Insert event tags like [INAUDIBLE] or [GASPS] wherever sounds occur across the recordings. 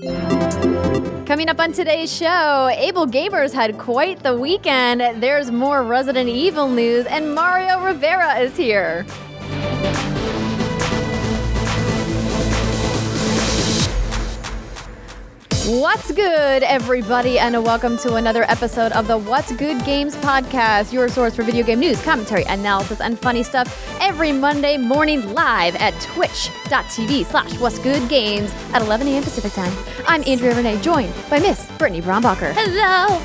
Coming up on today's show, Able Gamers had quite the weekend. There's more Resident Evil news, and Mario Rivera is here. What's good, everybody, and welcome to another episode of the What's Good Games podcast, your source for video game news, commentary, analysis, and funny stuff every Monday morning live at twitch.tv slash What's Good Games at 11 a.m. Pacific time. I'm Andrea Renee, joined by Miss Brittany Brombacher. Hello.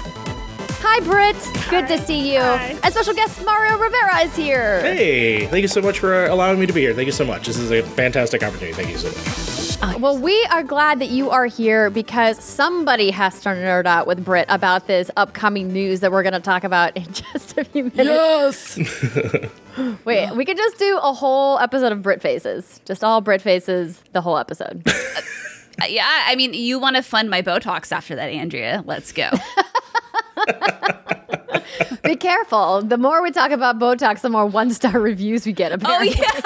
Hi, Britt. Good to see you. Hi. And special guest Mario Rivera is here. Hey, thank you so much for allowing me to be here. Thank you so much. This is a fantastic opportunity. Thank you so much. Uh, well, we are glad that you are here because somebody has to nerd out with Britt about this upcoming news that we're going to talk about in [LAUGHS] just a few minutes. Yes. [LAUGHS] Wait, we could just do a whole episode of Brit faces. Just all Brit faces, the whole episode. [LAUGHS] Uh, yeah, I mean, you want to fund my Botox after that, Andrea. Let's go. Be careful. The more we talk about Botox, the more one star reviews we get. oh, Apparently. yeah.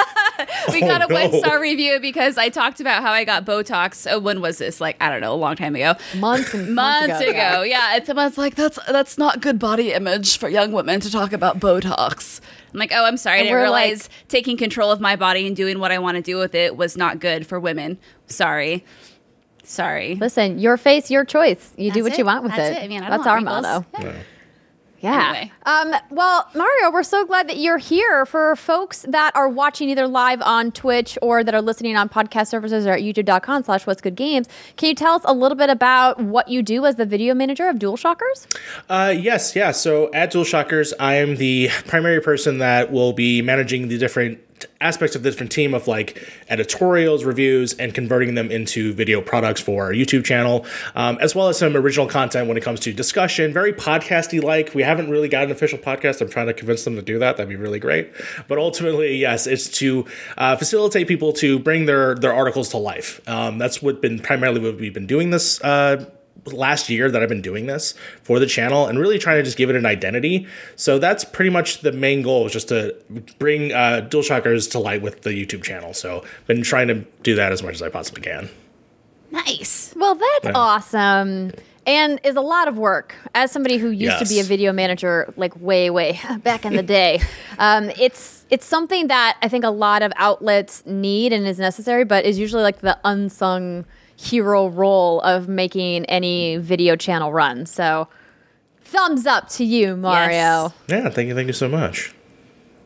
[LAUGHS] we got a Oh, no. one star review because I talked about how I got Botox. Oh, when was this? Like, I don't know, a long time ago. months and [LAUGHS] Months ago, yeah. And someone's like, "That's that's not good body image for young women to talk about Botox." I'm like, "Oh, I'm sorry. I And didn't realize like- taking control of my body and doing what I want to do with it was not good for women. Sorry, sorry." Listen, your face, your choice. You do That's what you want with That's it. it. I mean, I don't That's our wrinkles. motto. Yeah. Yeah. Anyway. Um, well, Mario, we're so glad that you're here. For folks that are watching either live on Twitch or that are listening on podcast services or at youtube.com slash what's good games, can you tell us a little bit about what you do as the video manager of DualShockers? Uh, yes, yeah. So at Dual Shockers, I am the primary person that will be managing the different aspects of the different team of like editorials, reviews, and converting them into video products for our YouTube channel, um, as well as some original content when it comes to discussion. Very podcasty like. We haven't really got an official podcast. I'm trying to convince them to do that. That'd be really great. But ultimately, yes, it's to uh, facilitate people to bring their their articles to life. Um, that's what been primarily what we've been doing this. Uh, last year that I've been doing this for the channel and really trying to just give it an identity. So that's pretty much the main goal is just to bring uh, Dual Shockers to light with the YouTube channel. So been trying to do that as much as I possibly can. Nice. Well, that's awesome. And is a lot of work. As somebody who used to be a video manager, like way, way [LAUGHS] back in the day, [LAUGHS] um, it's it's something that I think a lot of outlets need and is necessary, but is usually like the unsung hero role of making any video channel run. So, thumbs up to you, Mario. Yes. Yeah, thank you, thank you so much.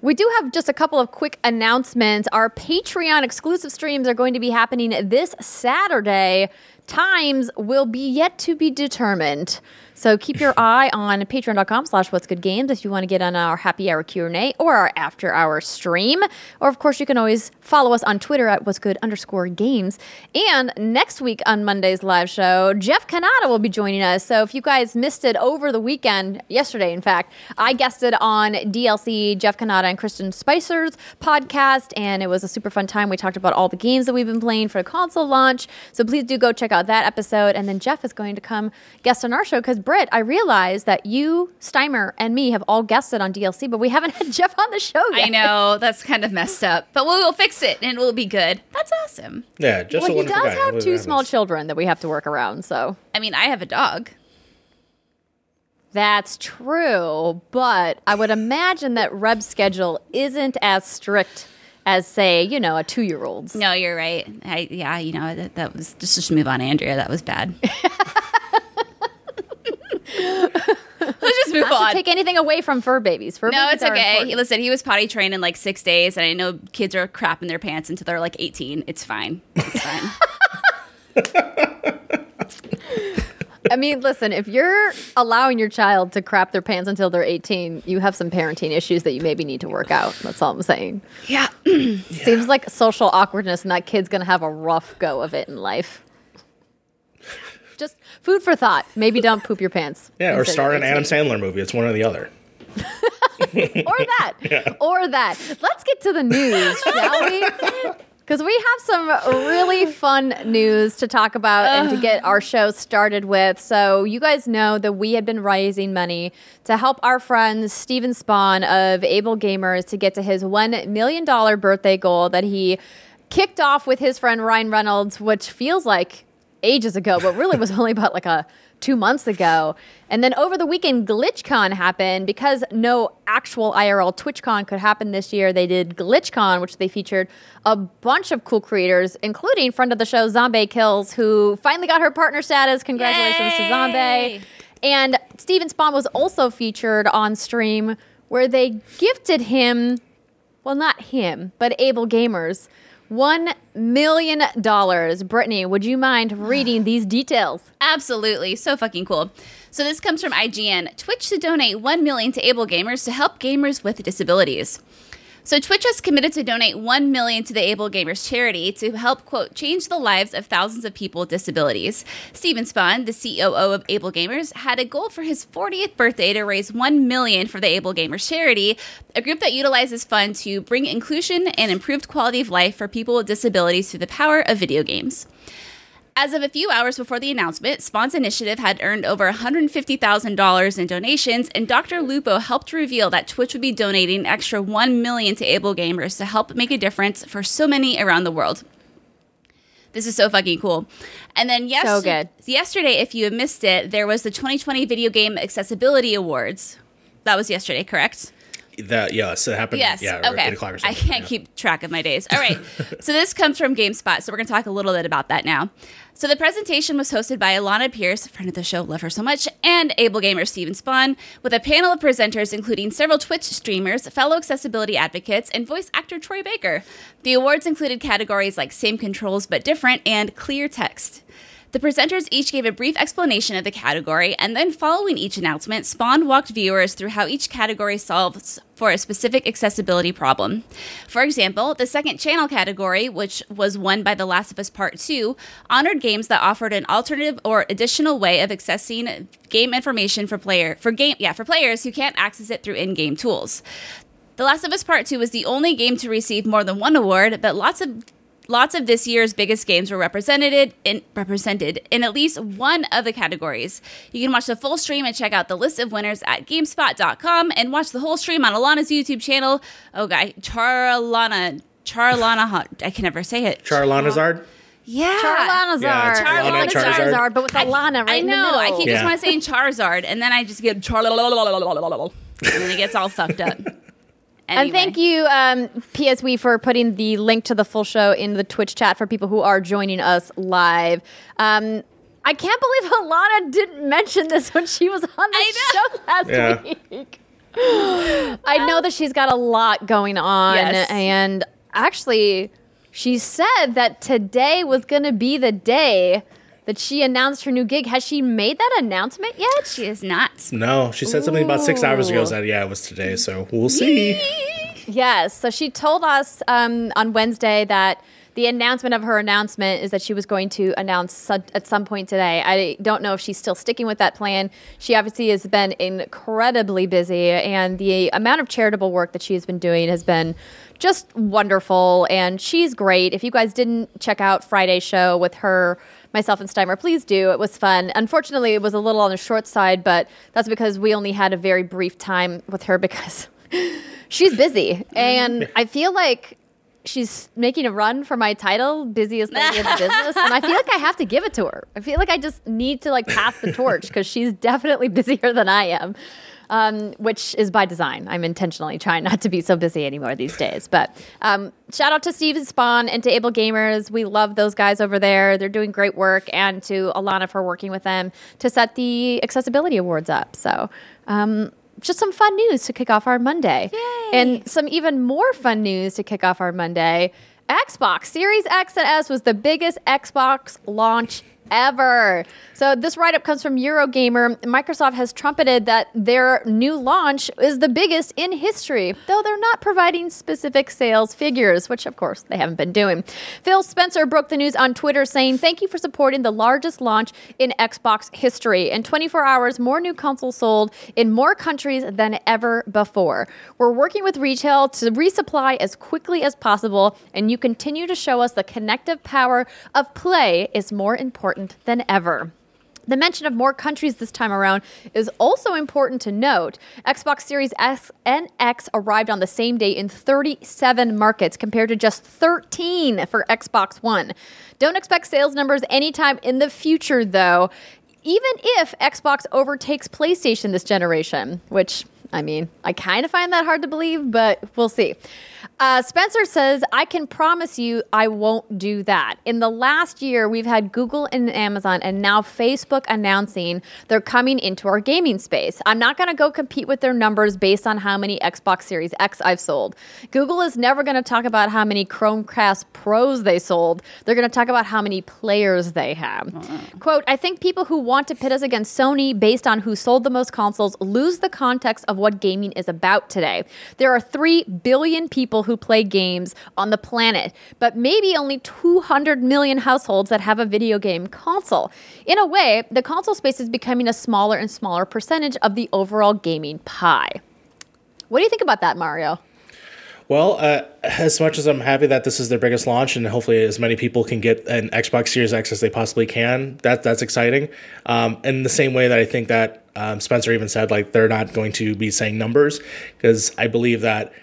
We do have just a couple of quick announcements. Our Patreon exclusive streams are going to be happening this Saturday. Times will be yet to be determined. So keep your eye on patreon.com slash what's good games if you want to get on our happy hour Q&A or our after hour stream. Or of course you can always follow us on Twitter at what's good underscore games. And next week on Monday's live show, Jeff Cannata will be joining us. So if you guys missed it over the weekend, yesterday in fact, I guested on DLC Jeff Cannata and Christian Spicer's podcast, and it was a super fun time. We talked about all the games that we've been playing for the console launch. So please do go check out that episode. And then Jeff is going to come guest on our show because Britt, I realized that you, Steimer, and me have all guested on DLC, but we haven't had [LAUGHS] Jeff on the show yet. I know that's kind of messed up, but we'll, we'll fix it and it will be good. That's awesome. Yeah, just Well, a he does guy. have two small children that we have to work around, so I mean, I have a dog. that's true. But I would imagine that Reb's schedule isn't as strict as, say, you know, a two-year-old's. No, you're right. I yeah, you know that, that was just just move on, Andrea. That was bad. [LAUGHS] [LAUGHS] Let's just move Not on. to take anything away from fur babies. Fur no, babies it's okay. important. He, listen, he was potty trained in like six days, and I know kids are crapping their pants until they're like 18. It's fine. It's fine. [LAUGHS] I mean, listen, if you're allowing your child to crap their pants until they're 18, you have some parenting issues that you maybe need to work out. That's all I'm saying. yeah. Seems like social awkwardness, and that kid's going to have a rough go of it in life. Just food for thought. Maybe don't poop your pants. Yeah, or star in an Adam Sandler movie. It's one or the other. [LAUGHS] or that, [LAUGHS] Yeah. or that. Let's get to the news, shall we? [LAUGHS] Because we have some really fun news to talk about and to get our show started with. So, you guys know that we have been raising money to help our friend Steven Spohn of Able Gamers to get to his $1 million birthday goal that he kicked off with his friend Ryan Reynolds, which feels like ages ago, but really was [LAUGHS] only about like a two months ago. And then over the weekend, GlitchCon happened because no actual IRL TwitchCon could happen this year. They did GlitchCon, which they featured a bunch of cool creators, including friend of the show Zombie Kills, who finally got her partner status. Congratulations Yay! to Zombie. And Steven Spohn was also featured on stream where they gifted him, well, not him, but Able Gamers, $1 million. Brittany, would you mind [SIGHS] reading these details? Absolutely. So fucking cool. So this comes from IGN. Twitch to donate 1 million to able gamers to help gamers with disabilities. So Twitch has committed to donate 1 million to the Able Gamers charity to help quote change the lives of thousands of people with disabilities. Steven Spohn, the COO of Able Gamers, had a goal for his 40th birthday to raise 1 million for the Able Gamers charity, a group that utilizes funds to bring inclusion and improved quality of life for people with disabilities through the power of video games. As of a few hours before the announcement, Spohn's initiative had earned over $150,000 in donations, and Dr. Lupo helped reveal that Twitch would be donating an extra 1 million to able gamers to help make a difference for so many around the world. This is so fucking cool. And then yes- So good. yesterday, if you missed it, there was the 2020 Video Game Accessibility Awards. That was yesterday, correct? That yes, it happened. Yes. Yeah, okay. eight o'clock or I can't yeah. keep track of my days. All right. [LAUGHS] so this comes from GameSpot. So we're going to talk a little bit about that now. So the presentation was hosted by Alana Pierce, friend of the show, love her so much, and Able Gamer Steven Spohn, with a panel of presenters including several Twitch streamers, fellow accessibility advocates, and voice actor Troy Baker. The awards included categories like Same Controls But Different and Clear Text. The presenters each gave a brief explanation of the category, and then following each announcement, Spohn walked viewers through how each category solves for a specific accessibility problem. For example, the second channel category, which was won by The Last of Us Part 2, honored games that offered an alternative or additional way of accessing game information for player for game yeah, for players who can't access it through in-game tools. The Last of Us Part 2 was the only game to receive more than one award, but lots of lots of this year's biggest games were represented in represented in at least one of the categories. You can watch the full stream and check out the list of winners at gamespot.com and watch the whole stream on Alana's YouTube channel. Oh guy, Charlana Charlana I can never say it. Charlanazard. yeah. Charlanazar. Yeah, it's Charlanazar. Charlanazar. Charizard, but with Alana right I in the know. middle. I keep just want to saying Charizard, and then I just get Charla, and then it gets all fucked up. [LAUGHS] And thank you, um, PSW, for putting the link to the full show in the Twitch chat for people who are joining us live. Um, I can't believe Alana didn't mention this when she was on the show last Yeah. week. [GASPS] I know that she's got a lot going on, Yes. and actually, she said that today was going to be the day that she announced her new gig. Has she made that announcement yet? She is not. No, she said something about six hours ago. Ooh. That yeah, it was today. So we'll see. Yes. So she told us um, on Wednesday that the announcement of her announcement is that she was going to announce su- at some point today. I don't know if she's still sticking with that plan. She obviously has been incredibly busy, and the amount of charitable work that she has been doing has been just wonderful. And she's great. If you guys didn't check out Friday's show with her, myself, and Steimer, please do. It was fun. Unfortunately, it was a little on the short side, but that's because we only had a very brief time with her [LAUGHS] because she's busy. And [LAUGHS] I feel like she's making a run for my title, busiest lady in the [LAUGHS] business, and I feel like I have to give it to her. I feel like I just need to like pass the torch because she's definitely busier than I am, um, which is by design. I'm intentionally trying not to be so busy anymore these days. But um, shout out to Steve Spohn and to Able Gamers. We love those guys over there. They're doing great work, and to Alana for working with them to set the accessibility awards up. So. Um, just some fun news to kick off our Monday. Yay. And some even more fun news to kick off our Monday. Xbox Series X and S was the biggest Xbox launch ever. So this write-up comes from Eurogamer. Microsoft has trumpeted that their new launch is the biggest in history, though they're not providing specific sales figures, which of course they haven't been doing. Phil Spencer broke the news on Twitter saying, "Thank you for supporting the largest launch in Xbox history. In 24 hours, more new consoles sold in more countries than ever before. We're working with retail to resupply as quickly as possible, and you continue to show us the connective power of play is more important than ever." The mention of more countries this time around is also important to note. Xbox Series S and X arrived on the same day in 37 markets compared to just 13 for Xbox One. Don't expect sales numbers anytime in the future, though, even if Xbox overtakes PlayStation this generation, which I mean, I kind of find that hard to believe, but we'll see. Uh, Spencer says, I can promise you I won't do that. In the last year, we've had Google and Amazon and now Facebook announcing they're coming into our gaming space. I'm not going to go compete with their numbers based on how many Xbox Series X I've sold. Google is never going to talk about how many Chromecast Pros they sold. They're going to talk about how many players they have. Quote, I think people who want to pit us against Sony based on who sold the most consoles lose the context of what gaming is about today. There are 3 billion people who play games on the planet, but maybe only 200 million households that have a video game console. In a way, the console space is becoming a smaller and smaller percentage of the overall gaming pie. What do you think about that, Mario? Well, uh, as much as I'm happy that this is their biggest launch, and hopefully as many people can get an Xbox Series X as they possibly can, that that's exciting. Um, in the same way that I think that um, Spencer even said, like they're not going to be saying numbers, because I believe that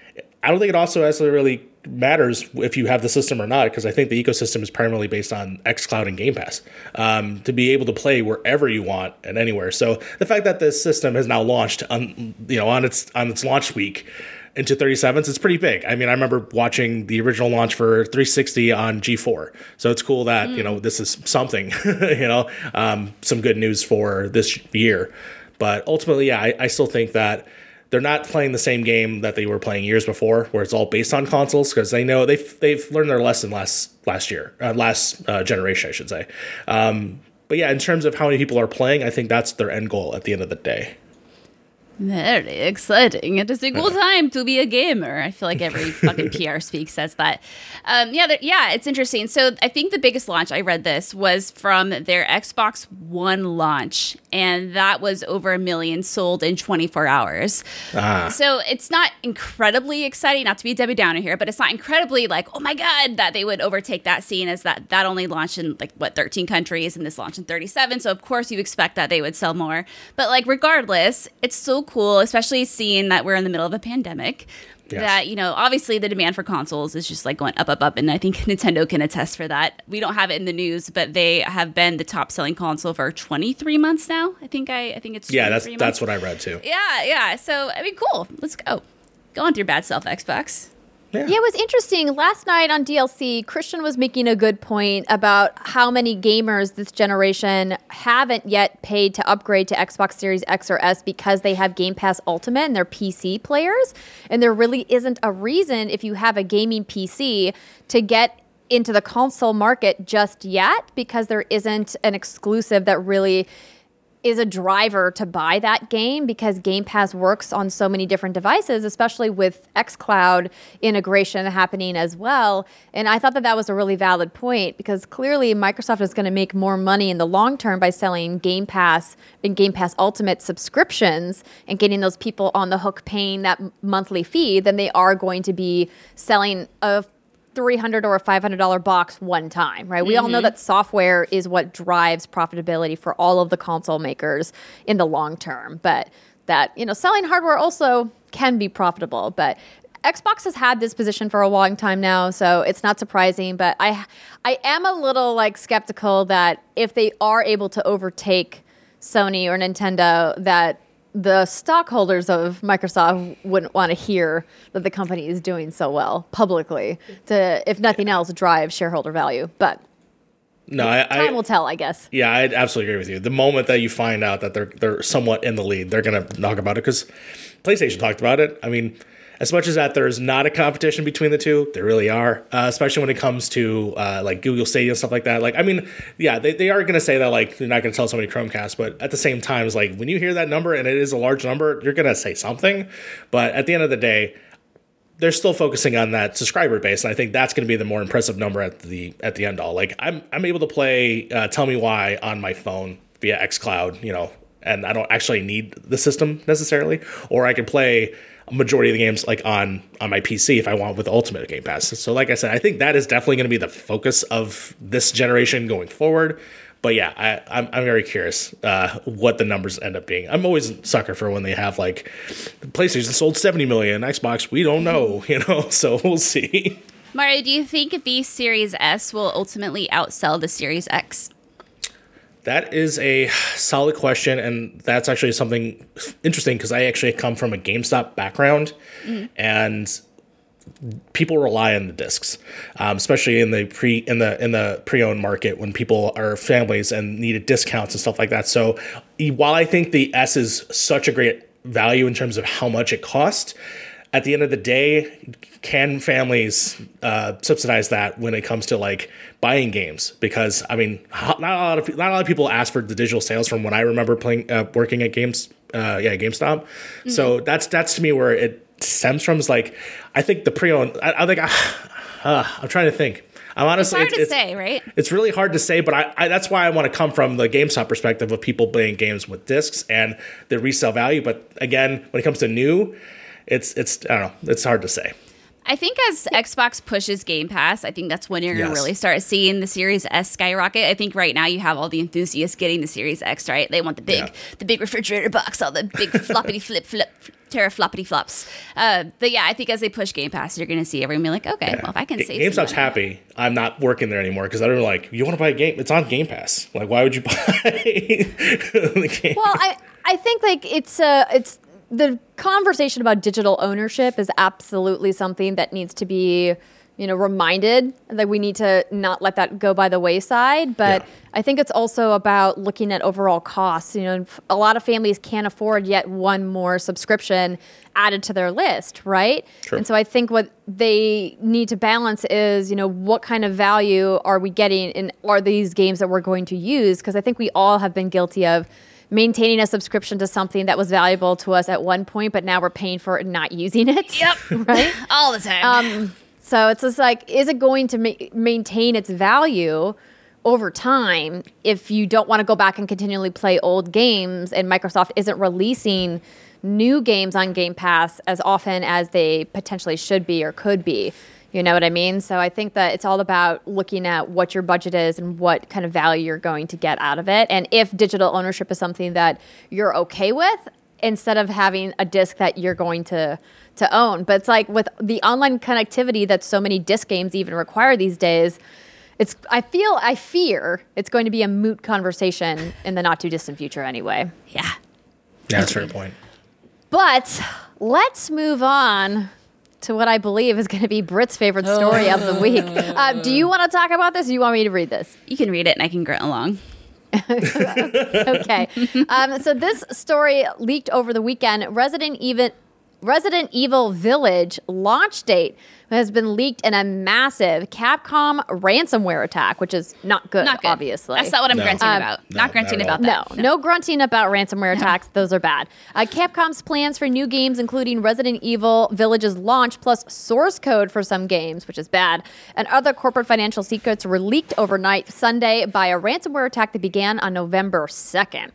I don't think it also necessarily matters if you have the system or not, because I think the ecosystem is primarily based on xCloud and Game Pass um, to be able to play wherever you want and anywhere. So the fact that this system has now launched on you know on its on its launch week into 37s it's pretty big i mean i remember watching the original launch for 360 on g4 so it's cool that mm. you know this is something [LAUGHS] you know um, some good news for this year but ultimately yeah I, I still think that they're not playing the same game that they were playing years before, where it's all based on consoles, because they know they've they've learned their lesson last last year, uh, last uh, generation, I should say. Um, but yeah, in terms of how many people are playing, I think that's their end goal at the end of the day. Very exciting. It is a good time to be a gamer. I feel like every [LAUGHS] fucking PR speak says that. Um, yeah, yeah, it's interesting. So I think the biggest launch, I read this, was from their Xbox One launch. And that was over a million sold in 24 hours. Ah. So it's not incredibly exciting, not to be Debbie Downer here, but it's not incredibly like, oh my God, that they would overtake that scene as that that only launched in like, what, 13 countries and this launched in 37. So of course you expect that they would sell more. But like, regardless, it's so cool, especially seeing that we're in the middle of a pandemic. Yes. That you know, obviously, the demand for consoles is just like going up, up, up, and I think [LAUGHS] Nintendo can attest for that. We don't have it in the news, but they have been the top-selling console for 23 months now. I think I, I think it's yeah, that's months. that's what I read too. Yeah, yeah. So I mean, cool. Let's go. Go on to your bad self, Xbox. Yeah. yeah. it was interesting. Last night on DLC, Christian was making a good point about how many gamers this generation haven't yet paid to upgrade to Xbox Series X or S because they have Game Pass Ultimate and they're PC players. And there really isn't a reason, if you have a gaming PC, to get into the console market just yet because there isn't an exclusive that really is a driver to buy that game because Game Pass works on so many different devices, especially with xCloud integration happening as well. And I thought that that was a really valid point because clearly Microsoft is going to make more money in the long term by selling Game Pass and Game Pass Ultimate subscriptions and getting those people on the hook paying that monthly fee than they are going to be selling a 300 or a $500 box one time, right? We mm-hmm. all know mm-hmm. that software is what drives profitability for all of the console makers in the long term, but that, you know, selling hardware also can be profitable, but Xbox has had this position for a long time now, so it's not surprising, but I I am a little like skeptical that if they are able to overtake Sony or Nintendo that the stockholders of Microsoft wouldn't want to hear that the company is doing so well publicly to, if nothing else, drive shareholder value. But no, I, time I, will tell, I guess. Yeah, I absolutely agree with you. The moment that you find out that they're they're somewhat in the lead, they're going to talk about it because PlayStation talked about it. I mean, as much as that there's not a competition between the two, there really are, uh, especially when it comes to uh, like Google Stadia and stuff like that. Like, I mean, yeah, they, they are going to say that like they're not going to tell so many Chromecast, but at the same time, it's like when you hear that number and it is a large number, you're going to say something. But at the end of the day, they're still focusing on that subscriber base, and I think that's going to be the more impressive number at the at the end all. Like, I'm I'm able to play uh, Tell Me Why on my phone via XCloud, you know, and I don't actually need the system necessarily, or I can play majority of the games like on on my PC if I want with Ultimate Game Pass. So like I said, I think that is definitely going to be the focus of this generation going forward. But yeah, I, I'm, I'm very curious uh, what the numbers end up being. I'm always a sucker for when they have like PlayStation sold 70 million, Xbox, we don't know, [LAUGHS] you know, so we'll see. Mario, do you think the Series S will ultimately outsell the Series X? That is a solid question, and that's actually something interesting because I actually come from a GameStop background, and people rely on the discs, um, especially in the pre in the in the pre-owned market when people are families and needed discounts and stuff like that. So while I think the S is such a great value in terms of how much it costs, at the end of the day, can families uh, subsidize that when it comes to like buying games? Because I mean, not a lot of not a lot of people ask for the digital sales from when I remember playing uh, working at games, uh, yeah, GameStop. So that's that's to me where it stems from. Is like I think the pre-owned. I, I think uh, I'm trying to think. I'm It's honestly hard to say, right? it's really hard to say, but I, I that's why I want to come from the GameStop perspective of people playing games with discs and the resale value. But again, when it comes to new, it's it's I don't know, it's hard to say. I think as Xbox pushes Game Pass, I think that's when you're going to really start seeing the Series S skyrocket. I think right now you have all the enthusiasts getting the Series X, right? They want the big, Yeah. the big refrigerator box, all the big [LAUGHS] floppity flip flip terafloppity flops. Uh, but yeah, I think as they push Game Pass, you're going to see everyone be like, okay, well if I can save GameStop's happy. I'm not working there anymore because they're like, you want to buy a game? It's on Game Pass. Like, why would you [LAUGHS] buy the game? Well, I I think like it's uh it's the conversation about digital ownership is absolutely something that needs to be you know reminded that we need to not let that go by the wayside but Yeah. i think it's also about looking at overall costs you know a lot of families can't afford yet one more subscription added to their list right True. and so i think what they need to balance is you know what kind of value are we getting and are these games that we're going to use because i think we all have been guilty of maintaining a subscription to something that was valuable to us at one point but now we're paying for it and not using it [LAUGHS] Yep. [LAUGHS] right [LAUGHS] all the time. um, so it's just like, is it going to ma- maintain its value over time if you don't want to go back and continually play old games and Microsoft isn't releasing new games on Game Pass as often as they potentially should be or could be? You know what I mean? So I think that it's all about looking at what your budget is and what kind of value you're going to get out of it. And if digital ownership is something that you're okay with, instead of having a disc that you're going to to own. But it's like with the online connectivity that so many disc games even require these days, it's I feel I fear it's going to be a moot conversation in the not too distant future anyway. yeah. yeah, that's a fair point. But let's move on to what I believe is going to be Brit's favorite story of the week. Uh, do you want to talk about this? Or you want me to read this? You can read it and I can grunt along. [LAUGHS] okay. Um, so this story leaked over the weekend. Resident Evil, Resident Evil Village launch date has been leaked in a massive Capcom ransomware attack, which is not good, Not good. obviously. That's not what I'm No. grunting Um, about. no, not not grunting at about all. that. No, no grunting about ransomware attacks. Those are bad. Uh, Capcom's plans for new games, including Resident Evil Village's launch, plus source code for some games, which is bad, and other corporate financial secrets were leaked overnight Sunday by a ransomware attack that began on November 2nd.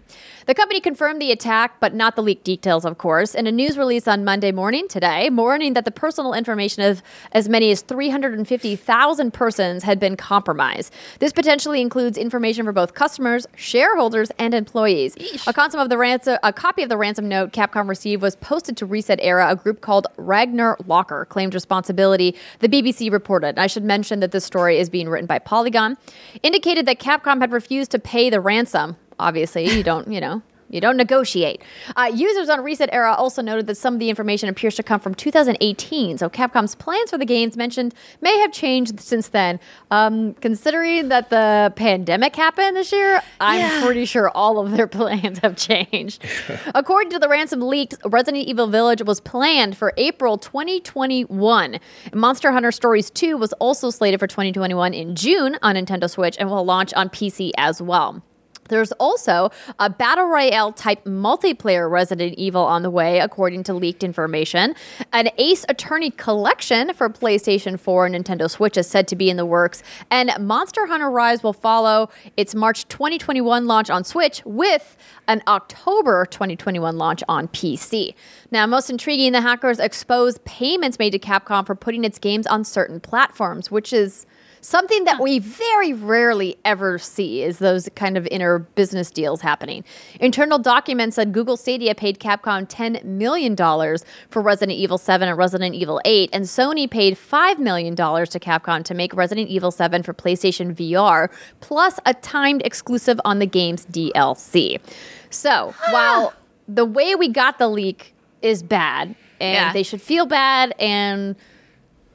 The company confirmed the attack, but not the leaked details, of course, in a news release on Monday morning today, warning that the personal information of as many as 350,000 persons had been compromised. This potentially includes information for both customers, shareholders, and employees. A, concept of the ransom, a copy of the ransom note Capcom received was posted to Reset Era. A group called Ragnar Locker claimed responsibility. The BBC reported. I should mention that this story is being written by Polygon. Indicated that Capcom had refused to pay the ransom. Obviously, you don't, you know. You don't negotiate. Uh, users on Reset Era also noted that some of the information appears to come from 2018, so Capcom's plans for the games mentioned may have changed since then. Um, considering that the pandemic happened this year, I'm Yeah. pretty sure all of their [LAUGHS] plans have changed. [LAUGHS] According to the ransom leaked, Resident Evil Village was planned for April 2021. Monster Hunter Stories 2 was also slated for 2021 in June on Nintendo Switch and will launch on PC as well. There's also a battle royale type multiplayer Resident Evil on the way, according to leaked information. An Ace Attorney collection for PlayStation 4 and Nintendo Switch is said to be in the works, and Monster Hunter Rise will follow its March 2021 launch on Switch with an October 2021 launch on PC. Now, most intriguing, the hackers exposed payments made to Capcom for putting its games on certain platforms, which is Something that we very rarely ever see is those kind of inner business deals happening. Internal documents said Google Stadia paid Capcom $10 million for Resident Evil 7 and Resident Evil 8, and Sony paid $5 million to Capcom to make Resident Evil 7 for PlayStation VR, plus a timed exclusive on the game's DLC. So, [GASPS] while the way we got the leak is bad, and Yeah. they should feel bad, and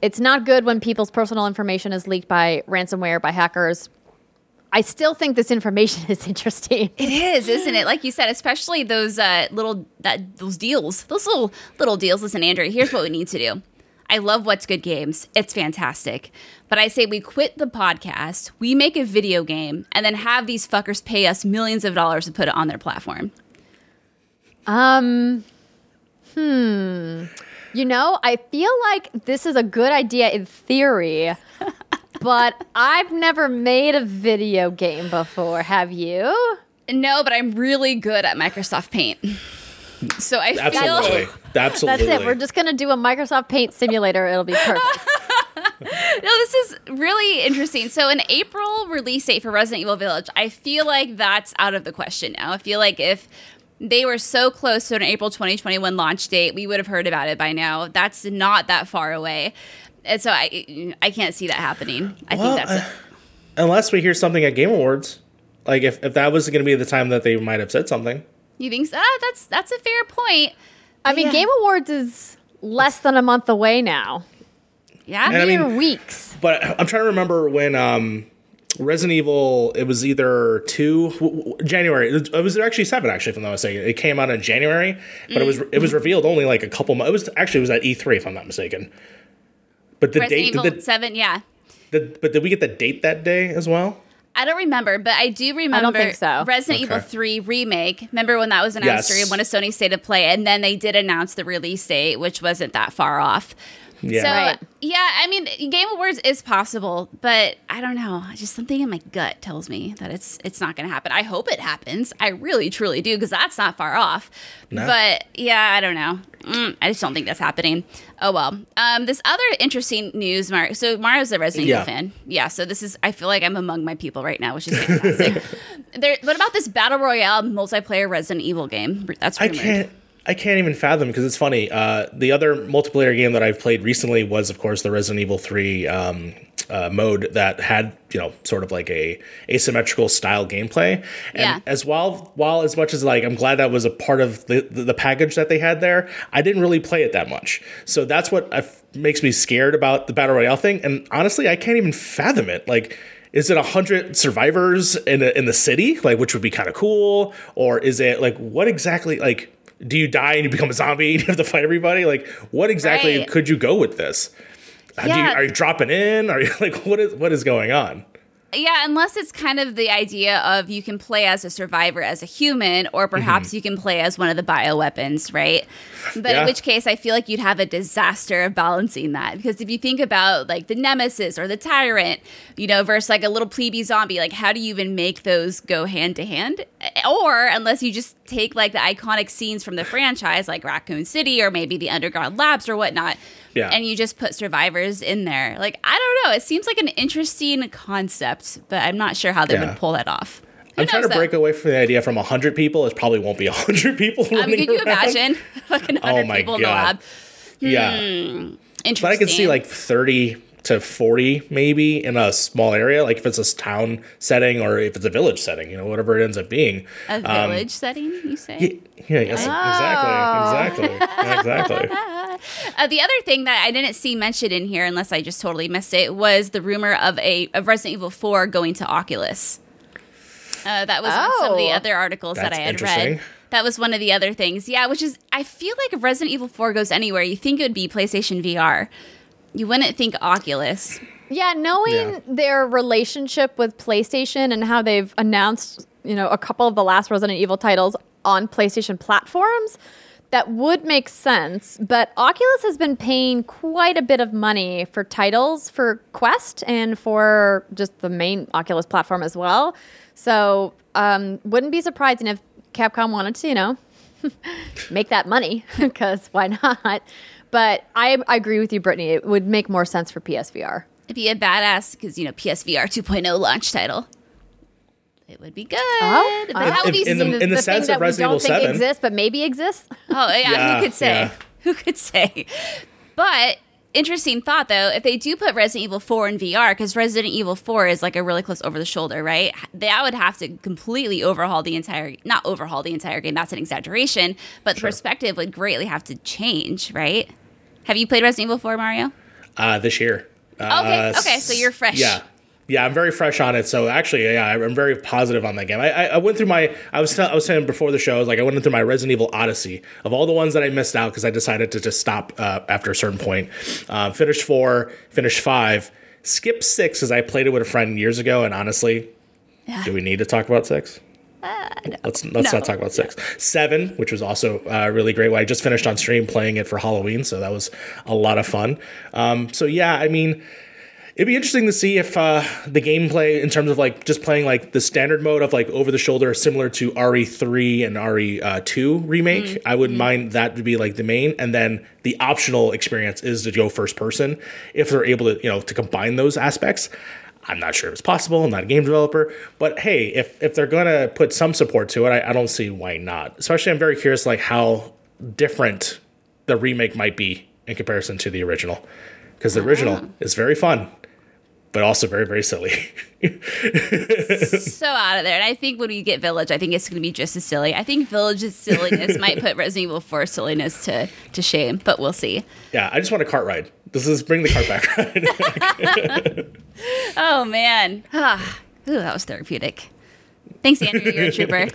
it's not good when people's personal information is leaked by ransomware, by hackers. I still think this information [LAUGHS] is interesting. It is, isn't it? Like you said, especially those uh, little that those deals, those little little deals. Listen, Andrew, here's what we need to do. I love what's good games. It's fantastic. But I say we quit the podcast, we make a video game, and then have these fuckers pay us millions of dollars to put it on their platform. Um, hmm. You know, I feel like this is a good idea in theory, [LAUGHS] but I've never made a video game before. Have you? No, but I'm really good at Microsoft Paint. So I feel Absolutely. Absolutely. [LAUGHS] That's it. We're just gonna do a Microsoft Paint simulator. It'll be perfect. [LAUGHS] No, this is really interesting. So, an April release date for Resident Evil Village, I feel like that's out of the question now. I feel like if they were so close to an April 2021 launch date, we would have heard about it by now. That's not that far away. And so I I can't see that happening. I Well, think that's uh, Unless we hear something at Game Awards. Like if, if that was going to be the time that they might have said something. you think so? Ah, that's that's a fair point. I mean, Yeah. Game Awards is less than a month away now. Yeah. And I mean- weeks. But I'm trying to remember when um, Resident Evil. It was either two w- w- January. It was actually seven. Actually, if I'm not mistaken, it came out in January, but it was mm. it was revealed only like a couple months. It was actually it was at E3 if I'm not mistaken. But the Resident date, Evil the, 7, yeah. the, but did we get the date that day as well? I don't remember, but I do remember I don't think so. Resident Evil 3 remake. Remember when that was announced Yes. during one of Sony's State of Play, and then they did announce the release date, which wasn't that far off. Yeah. So Right. yeah, I mean, Game Awards is possible, but I don't know. Just something in my gut tells me that it's it's not going to happen. I hope it happens. I really truly do because that's not far off. No. But yeah, I don't know. Mm, I just don't think that's happening. Oh well. Um, this other interesting news, Mario. So Mario's a Resident Yeah. Evil fan. Yeah. So this is. I feel like I'm among my people right now, which is fantastic. [LAUGHS] there. What about this battle royale multiplayer Resident Evil game? That's I rumored. can't. I can't even fathom because it's funny. Uh, the other multiplayer game that I've played recently was, of course, the Resident Evil Three um, uh, mode that had you know sort of like a asymmetrical style gameplay. And Yeah. as while while as much as like I'm glad that was a part of the, the package that they had there, I didn't really play it that much. So that's what I makes me scared about the battle royale thing. And honestly, I can't even fathom it. Like is it a hundred survivors in a, in the city, like which would be kind of cool, or is it like what exactly like? Do you die and you become a zombie and you have to fight everybody? Like, what exactly Right. could you go with this? Do you, Yeah. are you dropping in? Are you [LAUGHS] like what is what is going on? Yeah, unless it's kind of the idea of you can play as a survivor as a human, or perhaps mm-hmm. you can play as one of the bioweapons, right? [LAUGHS] But Yeah. in which case, I feel like you'd have a disaster of balancing that. Because if you think about like the nemesis or the tyrant, you know, versus like a little plebe zombie, like how do you even make those go hand to hand? Or unless you just take like the iconic scenes from the franchise, like Raccoon City or maybe the Underground Labs or whatnot, Yeah. and you just put survivors in there. Like I don't know, it seems like an interesting concept, but I'm not sure how they Yeah. would pull that off. I'm trying to though? break away from the idea from hundred people. It probably won't be hundred people. [LAUGHS] I mean, running could you around. imagine [LAUGHS] fucking hundred Oh my people in the God. lab? Yeah, Interesting. but I can see like thirty to forty maybe in a small area, like if it's a town setting or if it's a village setting, you know, whatever it ends up being. a village setting. You say? Yeah, yeah yes, exactly, exactly, exactly. [LAUGHS] Uh, the other thing that I didn't see mentioned in here, unless I just totally missed it, was the rumor of a of Resident Evil Four going to Oculus. Uh, that was on some of the Oh. other articles that I had read. That was one of the other things. Yeah, which is I feel like if Resident Evil Four goes anywhere, you think it would be PlayStation VR. You wouldn't think Oculus. Yeah, knowing Yeah. their relationship with PlayStation and how they've announced, you know, a couple of the last Resident Evil titles on PlayStation platforms, that would make sense. But Oculus has been paying quite a bit of money for titles for Quest and for just the main Oculus platform as well. So, um, wouldn't be surprising if Capcom wanted to, you know, [LAUGHS] make that money [LAUGHS] because why not? But I, I agree with you, Brittany. It would make more sense for PSVR. It'd be a badass because you know PSVR 2.0 launch title. It would be good. Oh, but that would be in the- the, in the the sense thing of that we don't Evil think 7. exists, but maybe exists. Oh yeah, Yeah, who could say? yeah. Who could say? But interesting thought though, if they do put Resident Evil 4 in VR, because Resident Evil 4 is like a really close over the shoulder, right? that would have to completely overhaul the entire not overhaul the entire game, that's an exaggeration, but the perspective would greatly have to change, right? Have you played Resident Evil 4, Mario? Uh, this year. Okay, Uh, okay, so you're fresh. Yeah. Yeah, I'm very fresh on it. So actually, yeah, I'm very positive on that game. I, I, I went through my, I was, I was saying before the show, I was like, I went through my Resident Evil Odyssey of all the ones that I missed out because I decided to just stop uh, after a certain point. Uh, finished four, finished five, skip six because I played it with a friend years ago, and honestly, do we need to talk about six? Let's let's No. not talk about six. Seven, which was also uh, really great. I just finished on stream playing it for Halloween, so that was a lot of fun. Um, so yeah, I mean, it'd be interesting to see if uh, the gameplay in terms of like just playing like the standard mode of like over the shoulder, similar to RE3 and RE2 uh, remake. I wouldn't mind that to be like the main, and then the optional experience is to go first person if they're able to you know to combine those aspects. I'm not sure if it's possible. I'm not a game developer, but hey, if if they're gonna put some support to it, I, I don't see why not. Especially, I'm very curious like how different the remake might be in comparison to the original, because the original is very fun, but also very very silly. so out of there. And I think when we get Village, I think it's going to be just as silly. I think Village's silliness might put Resident Evil 4 silliness to, to shame, but we'll see. yeah, I just want a cart ride. This is bring the cart back ride. [LAUGHS] Oh, man. Ah, Ooh, that was therapeutic. Thanks, Andrew. You're a trooper.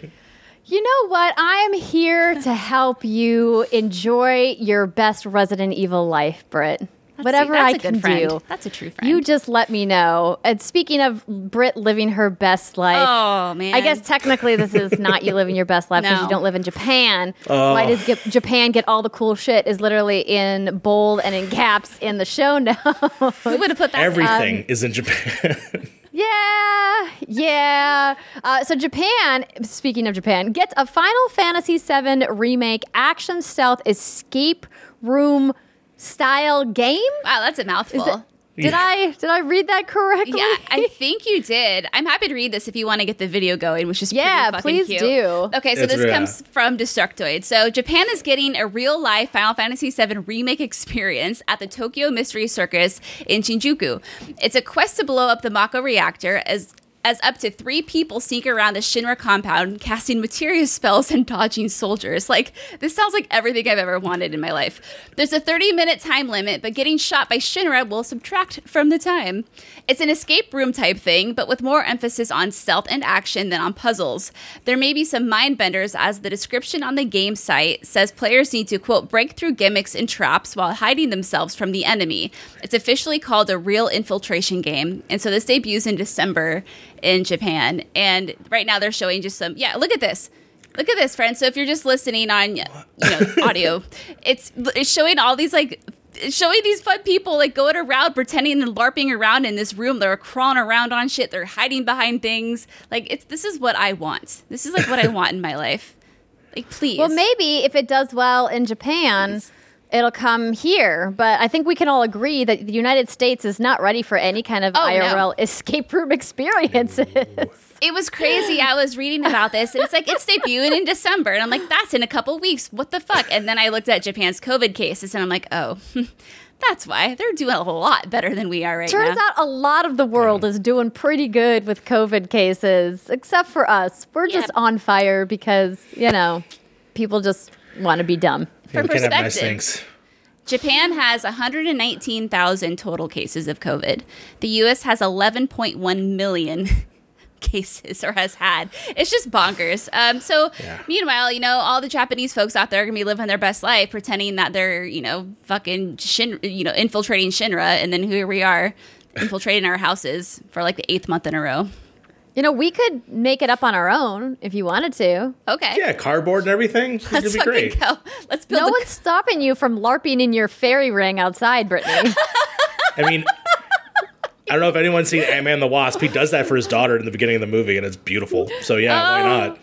You know what? I'm here to help you enjoy your best Resident Evil life, Britt. Whatever that's I a can good friend. do. That's a true friend. You just let me know. And speaking of Brit living her best life, Oh, man. I guess technically this is not you [LAUGHS] living your best life because No. you don't live in Japan. Why does get, Japan get all the cool shit? Is literally in bold and in caps in the show [LAUGHS] now. Who would have put that? Everything is in Japan. [LAUGHS] Yeah, yeah. Uh, so Japan, speaking of Japan, gets a Final Fantasy VII remake action stealth escape room style game. wow, that's a mouthful. Is it- did I did I read that correctly? Yeah, I [LAUGHS] think you did. I'm happy to read this if you want to get the video going, which is Yeah, pretty fucking please cute. do. Okay, so It's this real. comes from Destructoid. So Japan is getting a real life Final Fantasy VII remake experience at the Tokyo Mystery Circus in Shinjuku. It's a quest to blow up the Mako reactor as as up to three people sneak around the Shinra compound, casting materia spells and dodging soldiers. Like, this sounds like everything I've ever wanted in my life. There's a 30 minute time limit, but getting shot by Shinra will subtract from the time. It's an escape room type thing, but with more emphasis on stealth and action than on puzzles. There may be some mind benders, as the description on the game site says players need to, quote, break through gimmicks and traps while hiding themselves from the enemy. It's officially called a real infiltration game, and so this debuts in December in Japan. And right now they're showing just some, yeah, look at this. Look at this, friends. So if you're just listening on, you know, [LAUGHS] audio, it's it's showing all these like showing these fun people like going around pretending and larping around in this room. They're crawling around on shit. They're hiding behind things. Like it's this is what I want. This is like what I want in my life. Like please. Well, maybe if it does well in Japan, it'll come here. But I think we can all agree that the United States is not ready for any kind of Oh, no. IRL [LAUGHS] escape room experiences. [LAUGHS] it was crazy. I was reading about this, and it's like it's debuting in December, and I'm like, that's in a couple weeks. What the fuck? And then I looked at Japan's COVID cases, and I'm like, oh, [LAUGHS] that's why they're doing a lot better than we are right Turns now. out a lot of the world is doing pretty good with COVID cases, except for us. We're just on fire because, you know, people just want to be dumb. For we have nice perspective, things. Japan has 119,000 total cases of COVID. The US has 11.1 million [LAUGHS] cases or has had. It's just bonkers. Um, so, Yeah. meanwhile, you know, all the Japanese folks out there are going to be living their best life pretending that they're, you know, fucking Shin, you know, infiltrating Shinra and then here we are infiltrating our houses for like the eighth month in a row. You know, we could make it up on our own if you wanted to. Okay. Yeah, cardboard and everything. [LAUGHS] Let's be fucking great. go. Let's build No a one's stopping you from LARPing in your fairy ring outside, Brittany. [LAUGHS] I mean, I don't know if anyone's seen Ant Man the Wasp. He does that for his daughter in the beginning of the movie, and it's beautiful. So yeah, why Oh. not?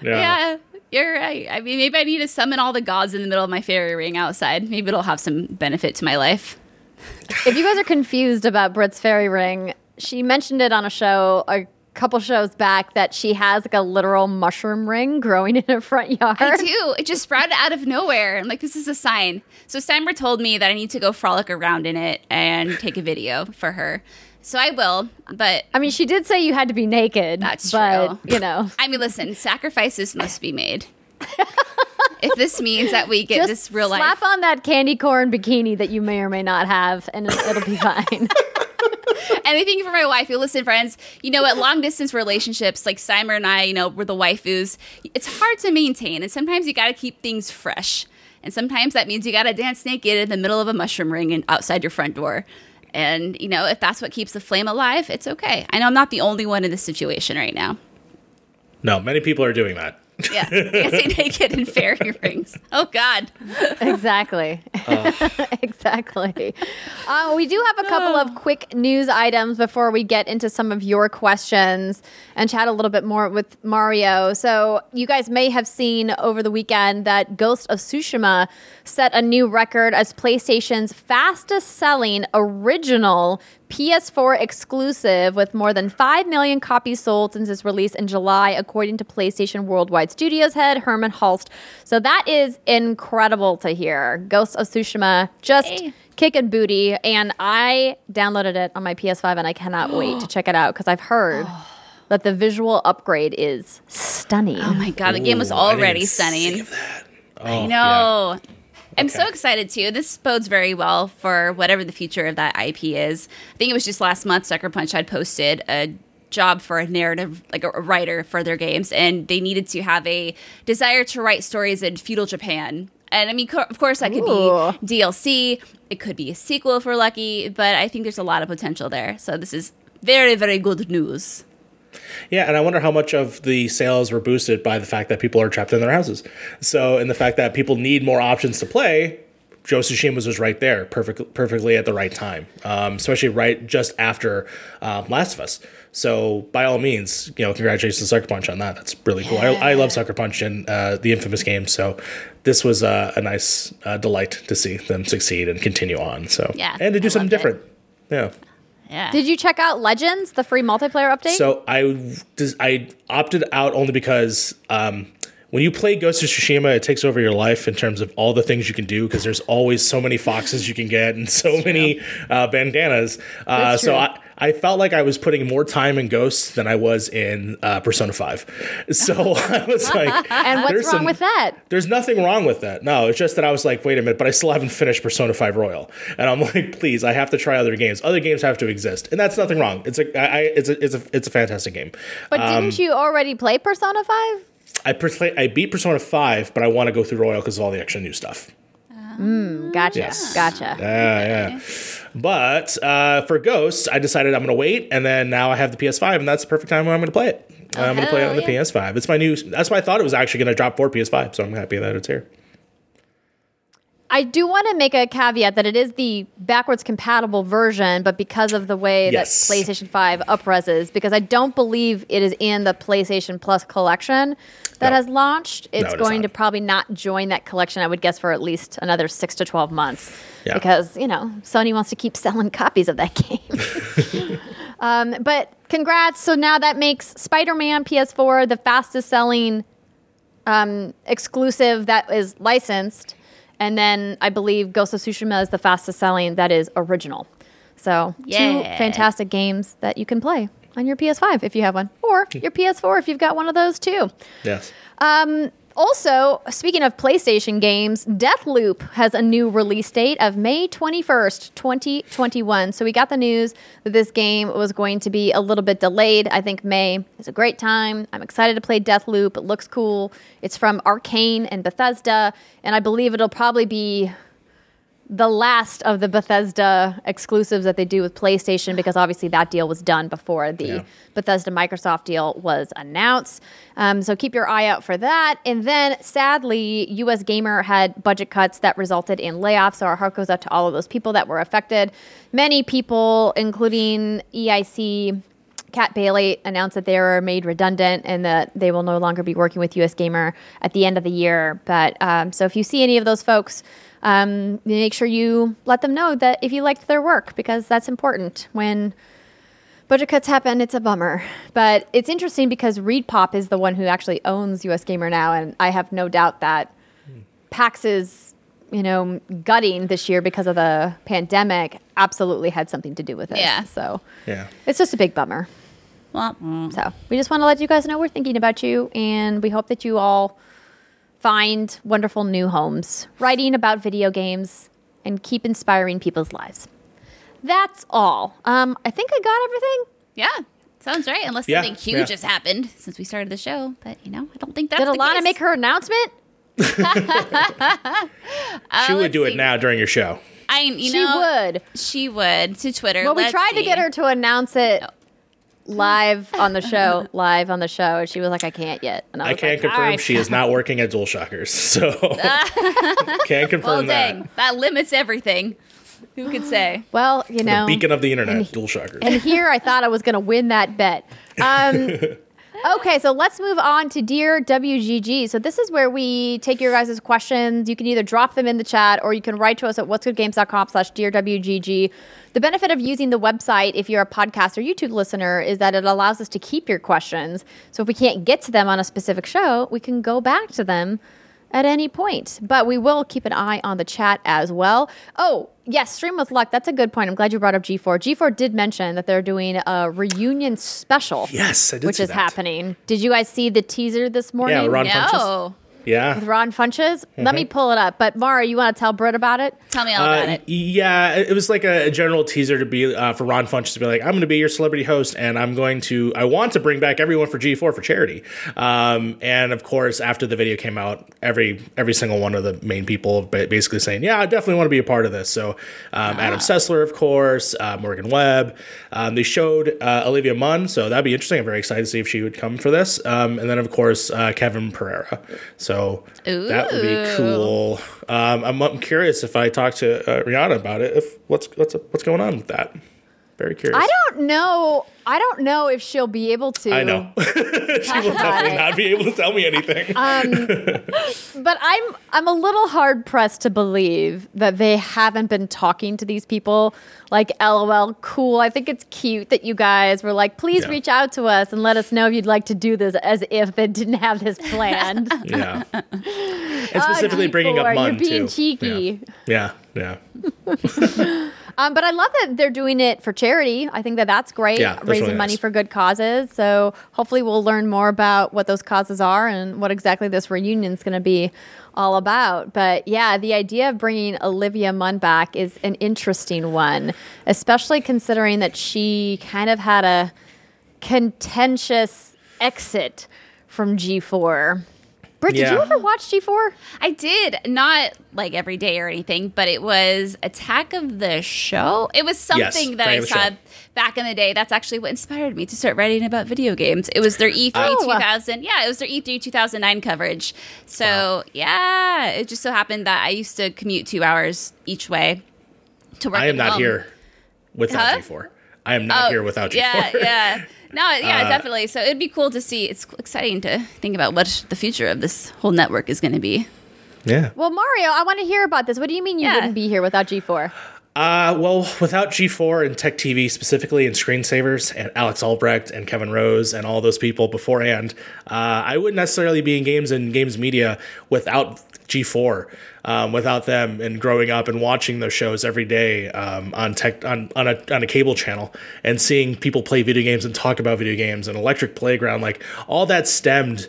Yeah. Yeah, you're right. I mean, maybe I need to summon all the gods in the middle of my fairy ring outside. Maybe it'll have some benefit to my life. if you guys are confused about Brit's fairy ring, she mentioned it on a show a couple shows back that she has like a literal mushroom ring growing [LAUGHS] in her front yard. I do. It just sprouted out of nowhere. I'm like, this is a sign. So Steimer told me that I need to go frolic around in it and take a video for her. So I will, but I mean, she did say you had to be naked. That's but, true. You know, [LAUGHS] I mean, listen, sacrifices must be made. [LAUGHS] if this means that we get just this real life slap on that candy corn bikini that you may or may not have, and it- it'll be fine. [LAUGHS] anything for my wife. You listen, friends. You know, at long distance relationships, like Simon and I, you know, we're the waifus. It's hard to maintain, and sometimes you got to keep things fresh. And sometimes that means you got to dance naked in the middle of a mushroom ring and outside your front door. And you know, if that's what keeps the flame alive, it's okay. I know I'm not the only one in this situation right now. No, many people are doing that. [LAUGHS] Yeah, dancing [LAUGHS] naked in fairy rings. Oh God. exactly. [LAUGHS] exactly. Uh, we do have a couple of [SIGHS] quick news items before we get into some of your questions and chat a little bit more with Mario. So, you guys may have seen over the weekend that Ghost of Tsushima set a new record as PlayStation's fastest selling original PS4 exclusive with more than 5 million copies sold since its release in July, according to PlayStation Worldwide Studios head Hermen Hulst. So that is incredible to hear. Ghost of Tsushima just Hey. kicking booty. And I downloaded it on my PS5 and I cannot [GASPS] wait to check it out because I've heard [GASPS] that the visual upgrade is stunning. Oh my God, the game was Ooh, I didn't already stunning. think of that. I Oh, know. I'm so excited too. This bodes very well for whatever the future of that IP is. I think it was just last month Sucker Punch had posted a job for a narrative like a writer for their games and they needed to have a desire to write stories in feudal Japan. And I mean co- of course that could Ooh. be DLC, it could be a sequel if we're lucky, but I think there's a lot of potential there. So this is very very good news. Yeah, and I wonder how much of the sales were boosted by the fact that people are trapped in their houses. So, and the fact that people need more options to play, Joe Tsushima was right there, perfect, perfectly at the right time, um, especially right just after um, Last of Us. So, by all means, you know, congratulations to Sucker Punch on that. That's really cool. I, I love Sucker Punch and uh, the infamous game. So, this was uh, a nice uh, delight to see them succeed and continue on. So, Yeah, and to do I something loved it. different. Yeah. Yeah. Did you check out Legends, the free multiplayer update? So I just I opted out only because um, when you play Ghost of Tsushima, it takes over your life in terms of all the things you can do because there's always so many foxes you can get and so many uh, bandanas. Uh, so. I, I felt like I was putting more time in Ghosts than I was in uh, Persona Five. So [LAUGHS] I was like, [LAUGHS] and what's wrong some- with that? there's nothing wrong with that. No, it's just that I was like, wait a minute, but I still haven't finished Persona 5 Royal. And I'm [LAUGHS] like, please, I have to try other games. Other games have to exist. And that's nothing wrong. It's a I, I it's a it's a it's a fantastic game. But Um, didn't you already play Persona 5? I per- I beat Persona 5, but I want to go through Royal because of all the extra new stuff. Gotcha. Yes. Gotcha. Yeah, yeah. But uh, for Ghosts, I decided I'm going to wait, and then now I have the PS5, and that's the perfect time when I'm going to play it. I'm going to play it on the. PS5. It's my new. That's why I thought it was actually going to drop for PS5, so I'm happy that it's here. I do want to make a caveat that it is the backwards compatible version, but because of the way Yes. that PlayStation 5 upreses, because I don't believe it is in the PlayStation Plus collection that No. has launched, it's it is going to probably not join that collection, I would guess, for at least another six to 12 months. Yeah. Because, you know, Sony wants to keep [LAUGHS] selling copies of that game. [LAUGHS] um, but congrats. So now that makes Spider Man PS4 the fastest selling um, exclusive that is licensed. And then I believe Ghost of Tsushima is the fastest selling that is original. So, two fantastic games that you can play on your PS5 if you have one, or hmm. your PS4 if you've got one of those too. Yes. Um, Also, speaking of PlayStation games, Deathloop has a new release date of May 21st, 2021. So we got the news that this game was going to be a little bit delayed. I think May is a great time. I'm excited to play Deathloop. It looks cool. It's from Arcane and Bethesda, and I believe it'll probably be the last of the Bethesda exclusives that they do with PlayStation because obviously that deal was done before the Yeah. Bethesda Microsoft deal was announced. Um, so keep your eye out for that. And then sadly, US Gamer had budget cuts that resulted in layoffs. So our heart goes out to all of those people that were affected. Many people, including EIC, Kat Bailey announced that they were made redundant and that they will no longer be working with US Gamer at the end of the year. But um, so if you see any of those folks, um, make sure you let them know that if you liked their work because that's important when budget cuts happen. It's a bummer, but it's interesting because ReedPop is the one who actually owns US Gamer now, and I have no doubt that PAX is you know gutting this year because of the pandemic absolutely had something to do with it. Yeah. So Yeah. it's just a big bummer. Well, mm. So we just want to let you guys know we're thinking about you, and we hope that you all find wonderful new homes, writing about video games, and keep inspiring people's lives. That's all. Um, I think I got everything. yeah, sounds right. Unless Yeah, something huge yeah. has happened since we started the show, but you know, I don't think that's Did the Alana case. make her announcement? [LAUGHS] she would do see. it now during your show. I, you she know, would. She would to Twitter. Well, we Let's tried to get her to announce it live on the show, [LAUGHS] live on the show, and she was like, "I can't yet." And I, I was can like, confirm "All right." she is not working at DualShockers, [LAUGHS] so [LAUGHS] can't confirm Well, that. dang, that limits everything. Who could say? [GASPS] Well, you know, The beacon of the internet, and- DualShockers. and here I thought I was going to win that bet. Um, okay, so let's move on to Dear WGG. So this is where we take your guys' questions. You can either drop them in the chat or you can write to us at what'sgoodgames.com slash Dear WGG. The benefit of using the website, if you're a podcast or YouTube listener, is that it allows us to keep your questions. So if we can't get to them on a specific show, we can go back to them at any point. But we will keep an eye on the chat as well. Oh, yes, Stream with Luck. That's a good point. I'm glad you brought up G4. G4 did mention that they're doing a reunion special. Yes, I did Which is that. happening. Did you guys see the teaser this morning? Yeah, Ron. No, Yeah. With Ron Funches? Let Mm-hmm. me pull it up. But Mara, you want to tell Britt about it? tell me all about Uh, it. yeah, it was like a, a general teaser to be uh, for Ron Funches to be like, I'm going to be your celebrity host, and I'm going to, I want to bring back everyone for G4 for charity. Um, and of course, after the video came out, every every single one of the main people basically saying, yeah, I definitely want to be a part of this. So um, Adam Sessler, of course, uh, Morgan Webb. Um, they showed uh, Olivia Munn, so that'd be interesting. I'm very excited to see if she would come for this. Um, and then of course uh, Kevin Pereira. So that would be cool. Um, I'm, I'm curious if I talk to uh, Rihanna about it. If what's what's what's going on with that? Very curious. I don't know. I don't know if she'll be able to. I know. [LAUGHS] she will definitely not be able to tell me anything. Um, but I'm I'm a little hard pressed to believe that they haven't been talking to these people. Like, lol, cool. I think it's cute that you guys were like, please Yeah. reach out to us and let us know if you'd like to do this, as if they didn't have this planned. [LAUGHS] yeah. [LAUGHS] Uh, and specifically bringing up G4, You're being too. cheeky. Yeah. Yeah. yeah. Um, but I love that they're doing it for charity. I think that that's great, Yeah, that's raising really money nice. for good causes. So hopefully we'll learn more about what those causes are and what exactly this reunion is going to be all about. But yeah, the idea of bringing Olivia Munn back is an interesting one, especially considering that she kind of had a contentious exit from G4. Britt, did you ever watch G4? I did not like every day or anything, but it was Attack of the Show. It was something that I saw Show. back in the day. That's actually what inspired me to start writing about video games. It was their E3 Oh. 2000. Yeah, it was their E3 2009 coverage. So yeah, it just so happened that I used to commute two hours each way to work. I am not home. here without Huh? G4. I am not Oh, here without G4. Yeah, yeah. No, yeah, Uh, definitely. So it'd be cool to see. It's exciting to think about what the future of this whole network is going to be. yeah. Well, Mario, I want to hear about this. What do you mean you Yeah. wouldn't be here without G4? Uh, well, without G4 and Tech TV specifically, and Screensavers, and Alex Albrecht and Kevin Rose and all those people beforehand, uh, I wouldn't necessarily be in games and games media without G4. Um, without them and growing up and watching those shows every day um, on tech on on a, on a cable channel and seeing people play video games and talk about video games and Electric Playground, like all that stemmed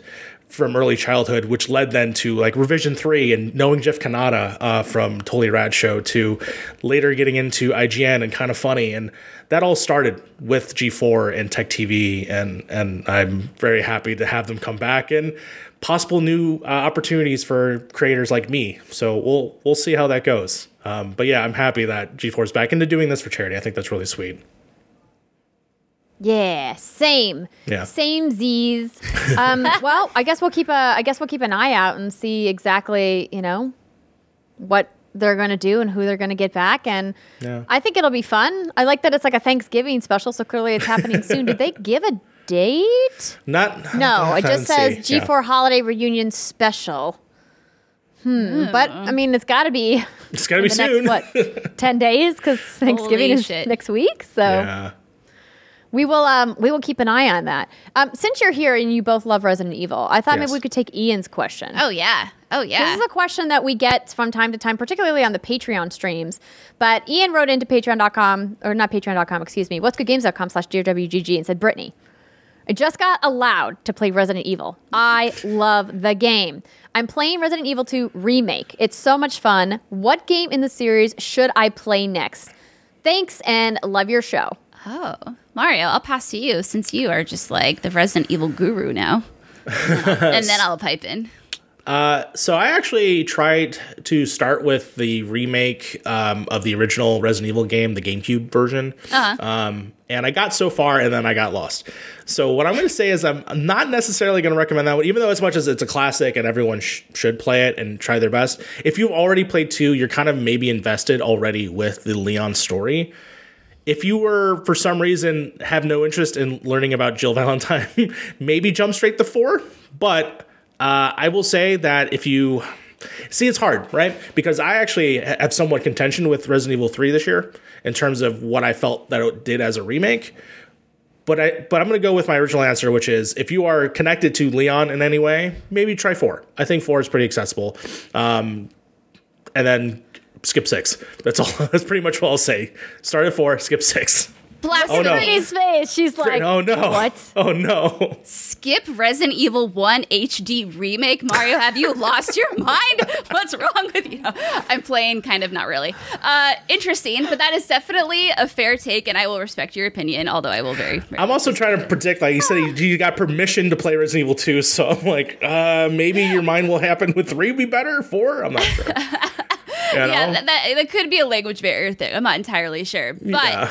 from early childhood, which led then to like Revision 3 and knowing Jeff Cannata uh, from Totally Rad Show to later getting into IGN and Kinda Funny. And that all started with G4 and Tech TV. And, and I'm very happy to have them come back and possible new uh, opportunities for creators like me. So we'll, we'll see how that goes. Um, but yeah, I'm happy that G4 is back into doing this for charity. I think that's really sweet. Yeah, same. Yeah. Same Z's. Um, [LAUGHS] well, I guess we'll keep a I guess we'll keep an eye out and see exactly, you know, what they're going to do and who they're going to get back. And Yeah. I think it'll be fun. I like that it's like a Thanksgiving special, so clearly it's happening soon. [LAUGHS] Did they give a date? Not No, [LAUGHS] it just says see. G4 Holiday Reunion Special. Hmm. But I mean, it's got to be Yeah. It's gotta be the soon. next what [LAUGHS] ten days because Thanksgiving is shit. next week. So yeah. we will um we will keep an eye on that. Um, since you're here and you both love Resident Evil, I thought Yes. maybe we could take Ian's question. Oh yeah. Oh yeah. This is a question that we get from time to time, particularly on the Patreon streams. But Ian wrote into patreon.com, or not patreon.com, excuse me, what's goodgames.com slash DRWGG and said, Brittany, I just got allowed to play Resident Evil. I love the game. I'm playing Resident Evil 2 Remake. It's so much fun. What game in the series should I play next? Thanks and love your show. oh, Mario, I'll pass to you since you are just like the Resident Evil guru now. [LAUGHS] and then I'll pipe in. So I actually tried to start with the remake um, of the original Resident Evil game, the GameCube version. Um, and I got so far and then I got lost. So what I'm going to say is I'm not necessarily going to recommend that one, even though as much as it's a classic and everyone sh- should play it and try their best. If you've already played two, you're kind of maybe invested already with the Leon story. If you were for some reason have no interest in learning about Jill Valentine, [LAUGHS] maybe jump straight to four. But uh, I will say that if you see, it's hard, right? Because I actually have somewhat contention with Resident Evil Three this year in terms of what I felt that it did as a remake. But I but I'm going to go with my original answer, which is if you are connected to Leon in any way, maybe try four. I think four is pretty accessible. Um, and then skip six. That's all. [LAUGHS] That's pretty much what I'll say. Start at four, skip six. Blast Oh, no. Brittany's face. She's like, oh no! What? [LAUGHS] Oh no! Skip Resident Evil 1 HD remake. Mario, have you lost your mind? [LAUGHS] What's wrong with you? I'm playing kind of not really. Uh, interesting, but that is definitely a fair take, and I will respect your opinion, although I will very. very I'm also trying to predict. Like you said, you, you got permission to play Resident Evil 2, so I'm like, uh, maybe your mind will happen with three be better. Four? I'm not sure. [LAUGHS] You know? yeah, that, that, that could be a language barrier thing. I'm not entirely sure. But Yeah.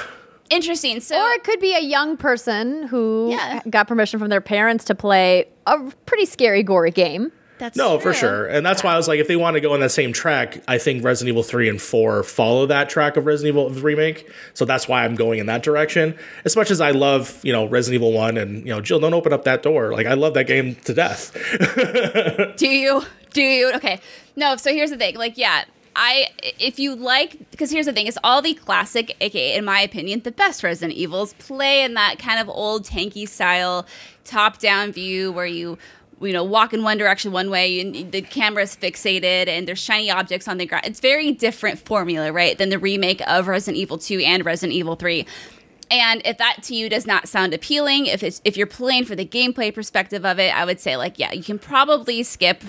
Interesting. So Or it could be a young person who Yeah. got permission from their parents to play a pretty scary, gory game. that's No, for sure. And that's why I was like, if they want to go on that same track, I think Resident Evil 3 and 4 follow that track of Resident Evil remake. So that's why I'm going in that direction. As much as I love, you know, Resident Evil 1 and, you know, Jill, don't open up that door. Like, I love that game to death. [LAUGHS] Do you? Do you? Okay. No, so here's the thing. Like, yeah, I if you like because here's the thing, it's all the classic, aka in my opinion, the best Resident Evils play in that kind of old tanky style, top down view where you you know walk in one direction one way and the camera's fixated and there's shiny objects on the ground. It's very different formula, right, than the remake of Resident Evil 2 and Resident Evil 3. And if that to you does not sound appealing, if it's if you're playing for the gameplay perspective of it, I would say like yeah, you can probably skip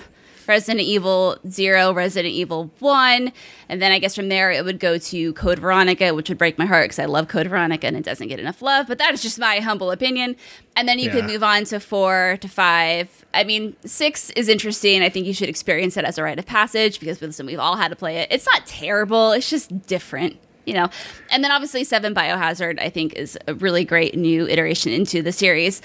Resident Evil 0, Resident Evil 1, and then I guess from there it would go to Code Veronica, which would break my heart because I love Code Veronica and it doesn't get enough love, but that is just my humble opinion. And then you could move on to 4 to 5. I mean, 6 is interesting. I think you should experience it as a rite of passage because listen, we've all had to play it. It's not terrible, it's just different you know and then obviously seven biohazard i think is a really great new iteration into the series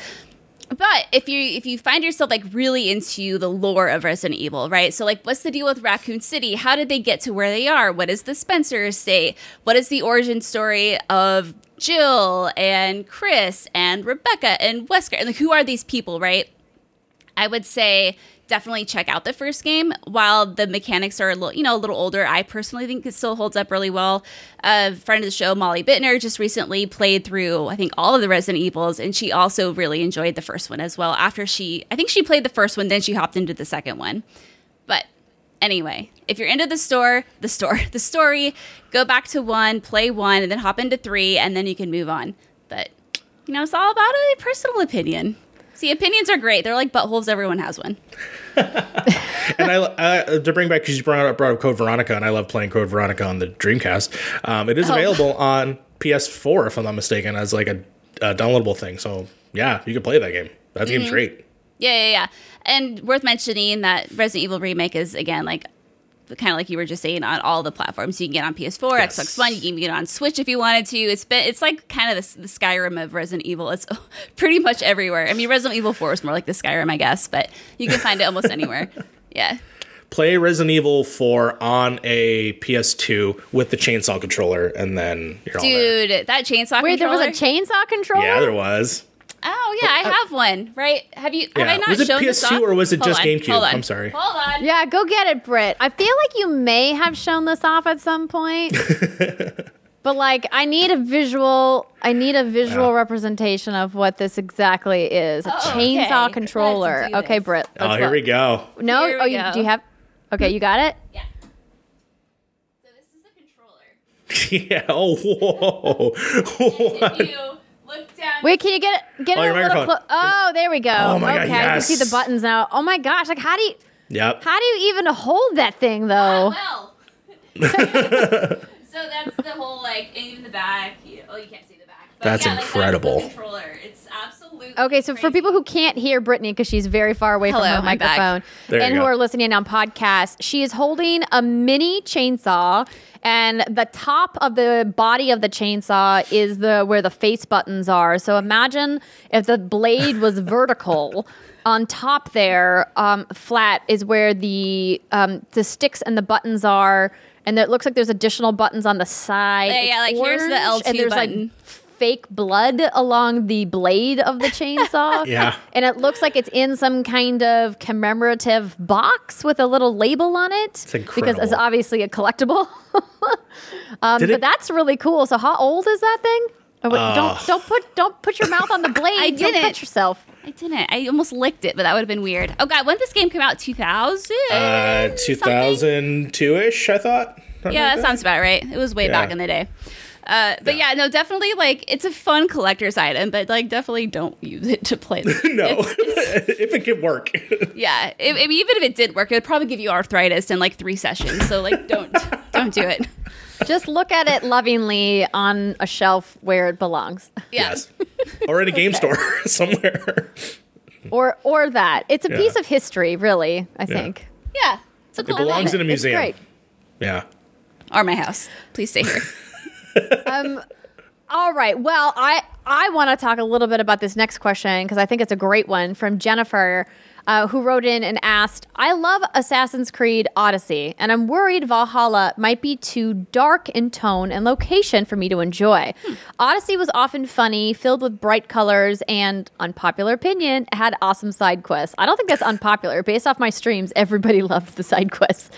but if you if you find yourself like really into the lore of Resident Evil, right? So like what's the deal with Raccoon City? How did they get to where they are? What is the Spencer estate? What is the origin story of Jill and Chris and Rebecca and Wesker? And like who are these people, right? I would say definitely check out the first game. While the mechanics are a little, you know, a little older, I personally think it still holds up really well. A friend of the show, Molly Bittner, just recently played through, I think, all of the Resident Evils, and she also really enjoyed the first one as well. After she, I think she played the first one, then she hopped into the second one. But anyway, if you're into the store, the store, [LAUGHS] the story, go back to one, play one, and then hop into three, and then you can move on. But you know, it's all about a personal opinion. See, opinions are great. They're like buttholes. Everyone has one. [LAUGHS] and I, I to bring back because you brought up, brought up Code Veronica, and I love playing Code Veronica on the Dreamcast. Um, it is Oh. available on PS4, if I'm not mistaken, as like a, a downloadable thing. So yeah, you can play that game. That Mm-hmm. game's great. Yeah, yeah, yeah. And worth mentioning that Resident Evil Remake is again like kind of like you were just saying on all the platforms. You can get on PS4, Yes. Xbox One. You can get on Switch if you wanted to. It's been it's like kind of the, the Skyrim of Resident Evil. It's [LAUGHS] pretty much everywhere. I mean, Resident Evil 4 is more like the Skyrim, I guess, but you can find it almost [LAUGHS] anywhere. Yeah. play Resident Evil 4 on a PS2 with the chainsaw controller, and then you're all there. Dude, that chainsaw Wait, there was a chainsaw controller? Yeah, there was. Oh yeah, I oh, uh, have one. Right? Have you? Have Yeah. I not Was it shown PS2 off? or was it Hold just on, GameCube? Hold on. I'm sorry. Hold on. Yeah, go get it, Britt. I feel like you may have shown this off at some point. [LAUGHS] but like I need a visual I need a visual Yeah. representation of what this exactly is. A Oh, chainsaw okay. controller. Okay, this. Britt. Oh, let's here look. we go. No, Here oh we you go. do you have Okay, you got it? Yeah. So this is the controller. [LAUGHS] yeah. Oh, whoa. If you look down. Wait, can you get it get Oh, it your a little microphone. clo- Oh, there we go. Oh my God, okay, I can see the buttons now. Oh my gosh, like how do you yep. how do you even hold that thing though? Ah, well. [LAUGHS] so that's the whole like, and even the back. You, oh, you can't see the back. But That's yeah, like, incredible. That's controller. It's absolutely. Okay, so for people who can't hear Brittany because she's very far away Hello, from her microphone There you and who go. are listening on podcast, she is holding a mini chainsaw and the top of the body of the chainsaw is the where the face buttons are. So imagine if the blade was [LAUGHS] vertical. On top there, um, flat is where the um, the sticks and the buttons are, and it looks like there's additional buttons on the side. Yeah, yeah, It's like, here's the orange, L2 and there's button. like fake blood along the blade of the [LAUGHS] chainsaw. Yeah. And it looks like it's in some kind of commemorative box with a little label on it. Because it's obviously a collectible. [LAUGHS] um, but it- that's really cool. So how old is that thing? Oh, wait, Uh. don't don't put don't put your mouth on the [LAUGHS] blade. I Don't didn't. cut yourself. I didn't. I almost licked it, but that would have been weird. Oh god, when did this game come out? Two thousand. Uh, 2002 ish, I thought. Something Yeah, like that sounds about right. It was way back in the day. Uh, but yeah. no, definitely like it's a fun collector's item, but like definitely don't use it to play. this. [LAUGHS] No, [LAUGHS] It's- it's- if it can work. [LAUGHS] yeah, if, if- even if it did work, it would probably give you arthritis in like three sessions. So like, don't don't do it. Just look at it lovingly on a shelf where it belongs. Yeah. Yes. Or in a game store somewhere. or or that. It's a Yeah. piece of history, really, I think. Yeah. It's a It belongs thing. in a It's museum. great. Yeah. Or my house. Please stay here. Um, all right. Well, I I want to talk a little bit about this next question because I think it's a great one from Jennifer, uh, who wrote in and asked, "I love Assassin's Creed Odyssey, and I'm worried Valhalla might be too dark in tone and location for me to enjoy. Odyssey was often funny, filled with bright colors, and unpopular opinion had awesome side quests. I don't think that's unpopular. Based off my streams, everybody [LAUGHS] loved the side quests.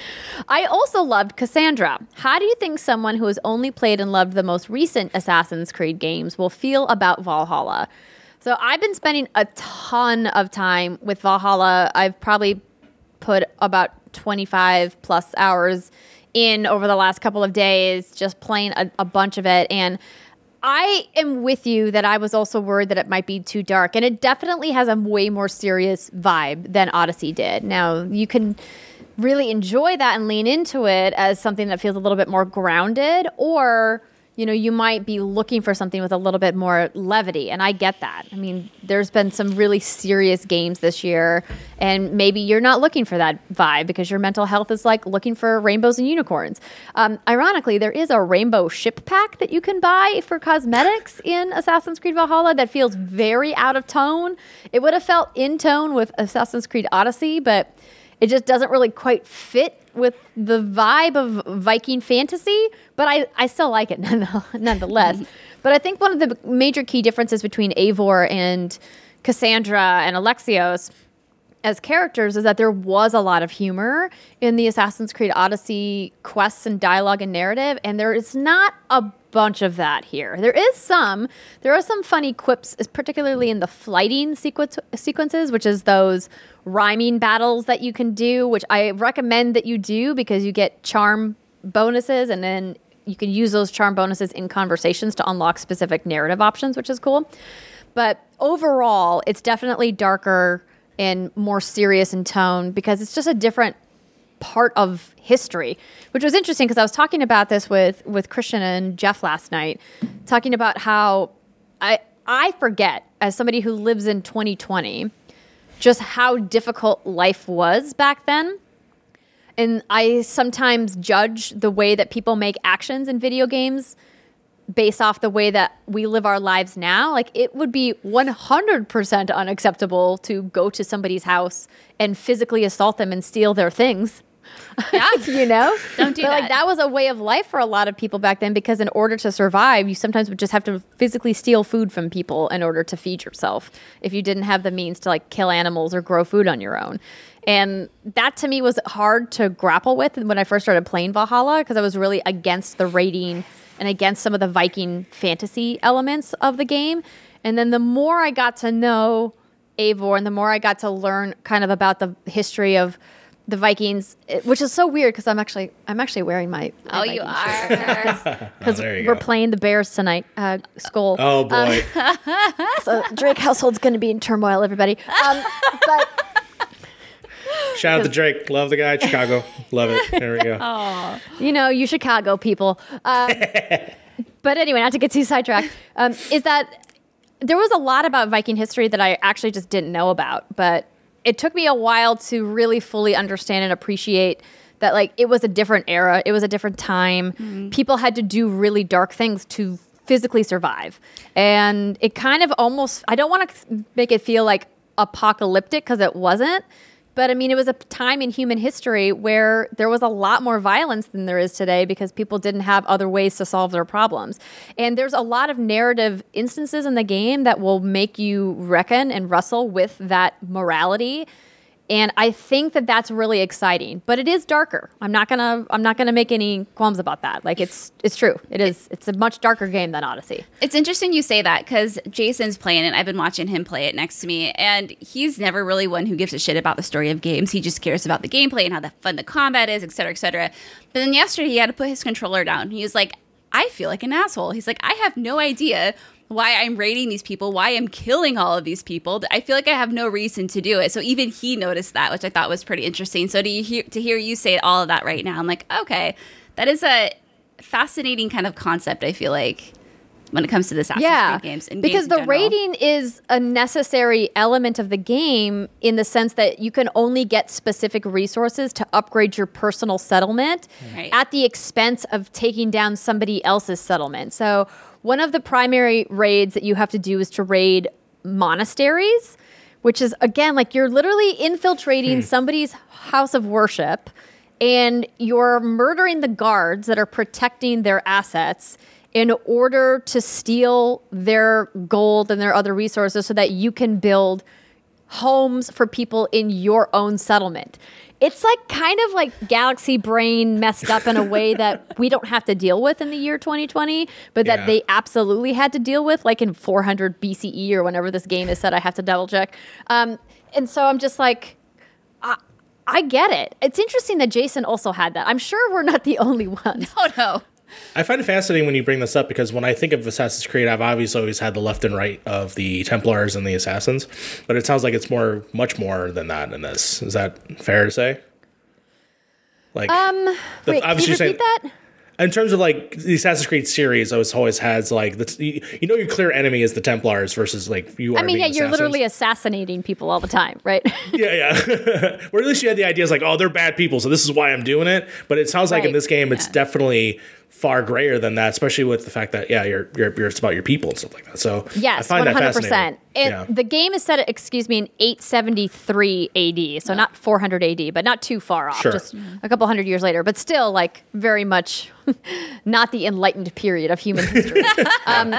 I also loved Cassandra. How do you think someone who has only played and loved the most recent Assassin's Creed games will feel about Valhalla? So I've been spending a ton of time with Valhalla. I've probably put about 25 plus hours in over the last couple of days, just playing a, a bunch of it. And I am with you that I was also worried that it might be too dark. And it definitely has a way more serious vibe than Odyssey did. Now, you can really enjoy that and lean into it as something that feels a little bit more grounded, or you know, you might be looking for something with a little bit more levity. And I get that. I mean, there's been some really serious games this year, and maybe you're not looking for that vibe because your mental health is like looking for rainbows and unicorns. Um, ironically, there is a rainbow ship pack that you can buy for cosmetics in Assassin's Creed Valhalla that feels very out of tone. It would have felt in tone with Assassin's Creed Odyssey, but it just doesn't really quite fit with the vibe of Viking fantasy, but I, I still like it [LAUGHS] nonetheless. Mm-hmm. but I think one of the major key differences between Eivor and Cassandra and Alexios as characters is that there was a lot of humor in the Assassin's Creed Odyssey quests and dialogue and narrative, and there is not a bunch of that here. There is some. There are some funny quips, particularly in the flyting sequence, sequences, which is those rhyming battles that you can do, which I recommend that you do because you get charm bonuses and then you can use those charm bonuses in conversations to unlock specific narrative options, which is cool. But overall, it's definitely darker and more serious in tone because it's just a different part of history, which was interesting because I was talking about this with with Christian and Jeff last night, talking about how I I forget as somebody who lives in 2020 just how difficult life was back then. And I sometimes judge the way that people make actions in video games based off the way that we live our lives now. Like it would be 100% unacceptable to go to somebody's house and physically assault them and steal their things Yeah. [LAUGHS] you know Don't do but like that. that was a way of life for a lot of people back then because in order to survive you sometimes would just have to physically steal food from people in order to feed yourself if you didn't have the means to like kill animals or grow food on your own and that to me was hard to grapple with when i first started playing valhalla because i was really against the rating and against some of the viking fantasy elements of the game and then the more i got to know Eivor, and the more I got to learn kind of about the history of the Vikings, it- which is so weird because I'm actually I'm actually wearing my, my Oh, you are. [LAUGHS] because Oh, we're go. playing the Bears tonight. Uh, Skull. Oh boy. [LAUGHS] So Drake household's going to be in turmoil. Everybody. Um, but [LAUGHS] Shout out to Drake. Love the guy. Chicago. Love it. There we go. you know, you Chicago people. Um, but anyway, not to get too sidetracked, um, is that there was a lot about Viking history that I actually just didn't know about, but it took me a while to really fully understand and appreciate that like it was a different era, it was a different time. Mm-hmm. People had to do really dark things to physically survive. And it kind of almost I don't want to make it feel like apocalyptic because it wasn't, but I mean, it was a time in human history where there was a lot more violence than there is today because people didn't have other ways to solve their problems. And there's a lot of narrative instances in the game that will make you reckon and wrestle with that morality. And I think that that's really exciting, but it is darker. I'm not gonna I'm not gonna make any qualms about that. Like it's it's true. It is it's a much darker game than Odyssey. It's interesting you say that because Jason's playing it. I've been watching him play it next to me, and he's never really one who gives a shit about the story of games. He just cares about the gameplay and how the fun the combat is, et cetera, et cetera. But then yesterday he had to put his controller down. He was like, I feel like an asshole. He's like, I have no idea why I'm raiding these people, why I'm killing all of these people. I feel like I have no reason to do it. So even he noticed that, which I thought was pretty interesting. So to hear to hear you say all of that right now, I'm like, okay, that is a fascinating kind of concept. I feel like when it comes to the Assassin's yeah, Creed games and because games the rating is a necessary element of the game in the sense that you can only get specific resources to upgrade your personal settlement Right. at the expense of taking down somebody else's settlement. So one of the primary raids that you have to do is to raid monasteries, which is again like you're literally infiltrating hmm. somebody's house of worship and you're murdering the guards that are protecting their assets in order to steal their gold and their other resources so that you can build homes for people in your own settlement. It's like kind of like galaxy brain messed up in a way [LAUGHS] that we don't have to deal with in the year 2020, but that Yeah. they absolutely had to deal with like in 400 BCE or whenever this game is set. I have to double check. Um, and so I'm just like, I, I get it. It's interesting that Jason also had that. I'm sure we're not the only ones. Oh no. I find it fascinating when you bring this up because when I think of Assassin's Creed, I've obviously always had the left and right of the Templars and the Assassins, but it sounds like it's more, much more than that in this. Is that fair to say? Like, Um, the- wait, can obviously you you're repeat saying- that? in terms of like the Assassin's Creed series, always always has like the, you, you know your clear enemy is the Templars versus like you are. I mean, yeah, you're assassins. literally assassinating people all the time, right? [LAUGHS] yeah, yeah. [LAUGHS] or at least you had the ideas like, oh, they're bad people, so this is why I'm doing it. But it sounds like in this game, it's Yeah. definitely far grayer than that, especially with the fact that yeah, you're you're, you're it's about your people and stuff like that. So I Yes, find one that hundred fascinating. percent. And Yeah. the game is set at excuse me in eight seventy three A.D. So not four hundred A.D., but not too far off. Sure. Just a couple hundred years later, but still like very much [LAUGHS] not the enlightened period of human history. [LAUGHS] um,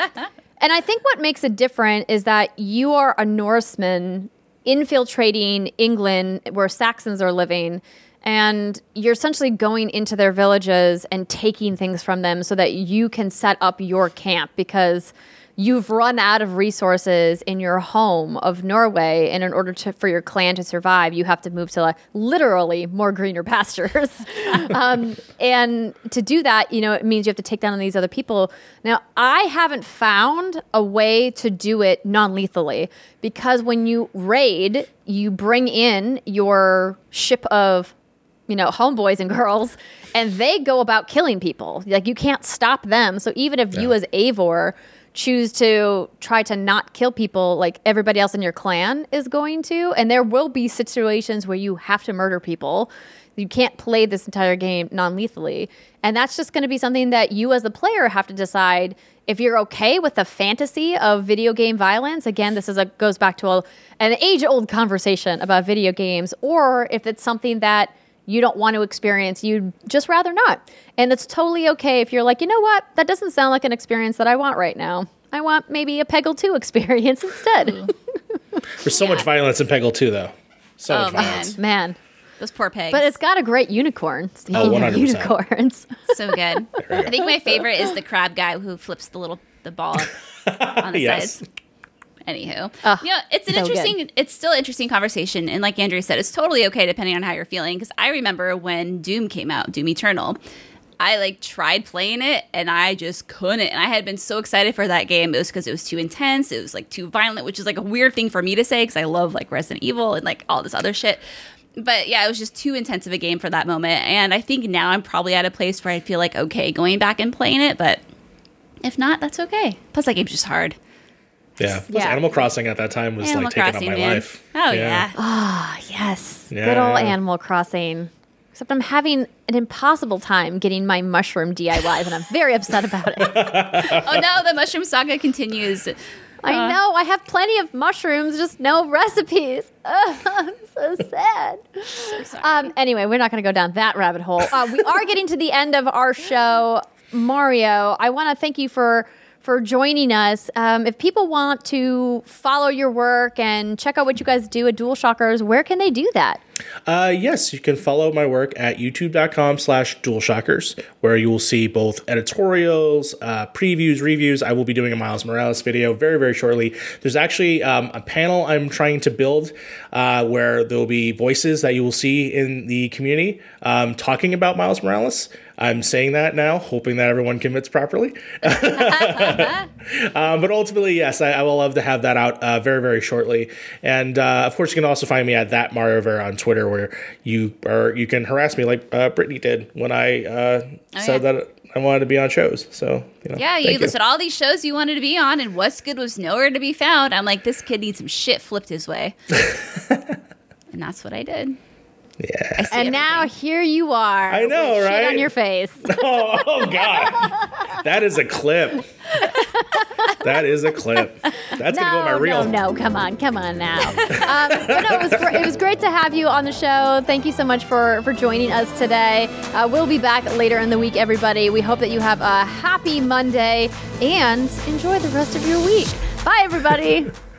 and I think what makes it different is that you are a Norseman infiltrating England where Saxons are living. And you're essentially going into their villages and taking things from them so that you can set up your camp because you've run out of resources in your home of Norway. And in order to, for your clan to survive, you have to move to like literally more greener [LAUGHS] pastures. [LAUGHS] um, and to do that, you know, it means you have to take down these other people. Now, I haven't found a way to do it non lethally because when you raid, you bring in your ship of you know, homeboys and girls, and they go about killing people. Like you can't stop them. So even if you as Eivor choose to try to not kill people like everybody else in your clan is going to, and there will be situations where you have to murder people. You can't play this entire game non-lethally. And that's just going to be something that you as the player have to decide if you're okay with the fantasy of video game violence. Again, this is a goes back to a, an age-old conversation about video games or if it's something that you don't want to experience, you'd just rather not. And it's totally okay if you're like, you know what, that doesn't sound like an experience that I want right now. I want maybe a Peggle 2 [LAUGHS] experience instead. [LAUGHS] There's so much violence in Peggle 2, though. So Oh, much man. violence. Man. Those poor pigs. But it's got a great unicorn. Oh, 100%. unicorns. [LAUGHS] so good. I think my favorite is the crab guy who flips the little the ball on the Yes. sides. Anywho, know, it's an so good. interesting, it's still an interesting conversation, and like Andrew said, it's totally okay depending on how you're feeling. Because I remember when Doom came out, Doom Eternal, I like tried playing it and I just couldn't. And I had been so excited for that game. It was because it was too intense, it was like too violent, which is like a weird thing for me to say because I love like Resident Evil and like all this other shit. But yeah, it was just too intense of a game for that moment. And I think now I'm probably at a place where I feel like okay going back and playing it, but if not, that's okay. Plus, that game's just hard. Yeah. Yeah. Animal Crossing at that time was Animal like taking Crossing, up my man. life. Oh yeah. Ah, yes. Yeah, Good old yeah. Animal Crossing. Except I'm having an impossible time getting my mushroom DIY and I'm very upset about it. [LAUGHS] oh no, the Mushroom Saga continues. I know I have plenty of mushrooms, just no recipes. Ugh, [LAUGHS] I'm so [LAUGHS] sad. Um, anyway, we're not going to go down that rabbit hole. Uh, we are getting to the end of our show, Mario. I want to thank you for for joining us. Um, if people want to follow your work and check out what you guys do at DualShockers, where can they do that? Uh, yes, you can follow my work at youtube.com slash dualshockers, where you will see both editorials, uh, previews, reviews. I will be doing a Miles Morales video very, very shortly. There's actually um, a panel I'm trying to build uh, where there will be voices that you will see in the community um, talking about Miles Morales. I'm saying that now, hoping that everyone commits properly. Um, [LAUGHS] but ultimately, yes, I, I will love to have that out uh, very, very shortly. And uh, of course, you can also find me at that Mario Vera on Twitter, where you or you can harass me like uh, Brittany did when I uh, said yeah. that I wanted to be on shows. So you know, Yeah, you listed all these shows you wanted to be on, and What's Good was nowhere to be found. I'm like, this kid needs some shit flipped his way. [LAUGHS] and that's what I did. Yeah. And now everything. here you are. I know, with shit right? on your face. [LAUGHS] oh, oh God, that is a clip. that is a clip. That's gonna go in my reel. no, no, come on, come on now. um, but no, it was gr- it was great to have you on the show. Thank you so much for for joining us today. Uh, we'll be back later in the week, everybody. We hope that you have a happy Monday and enjoy the rest of your week. Bye, everybody. [LAUGHS]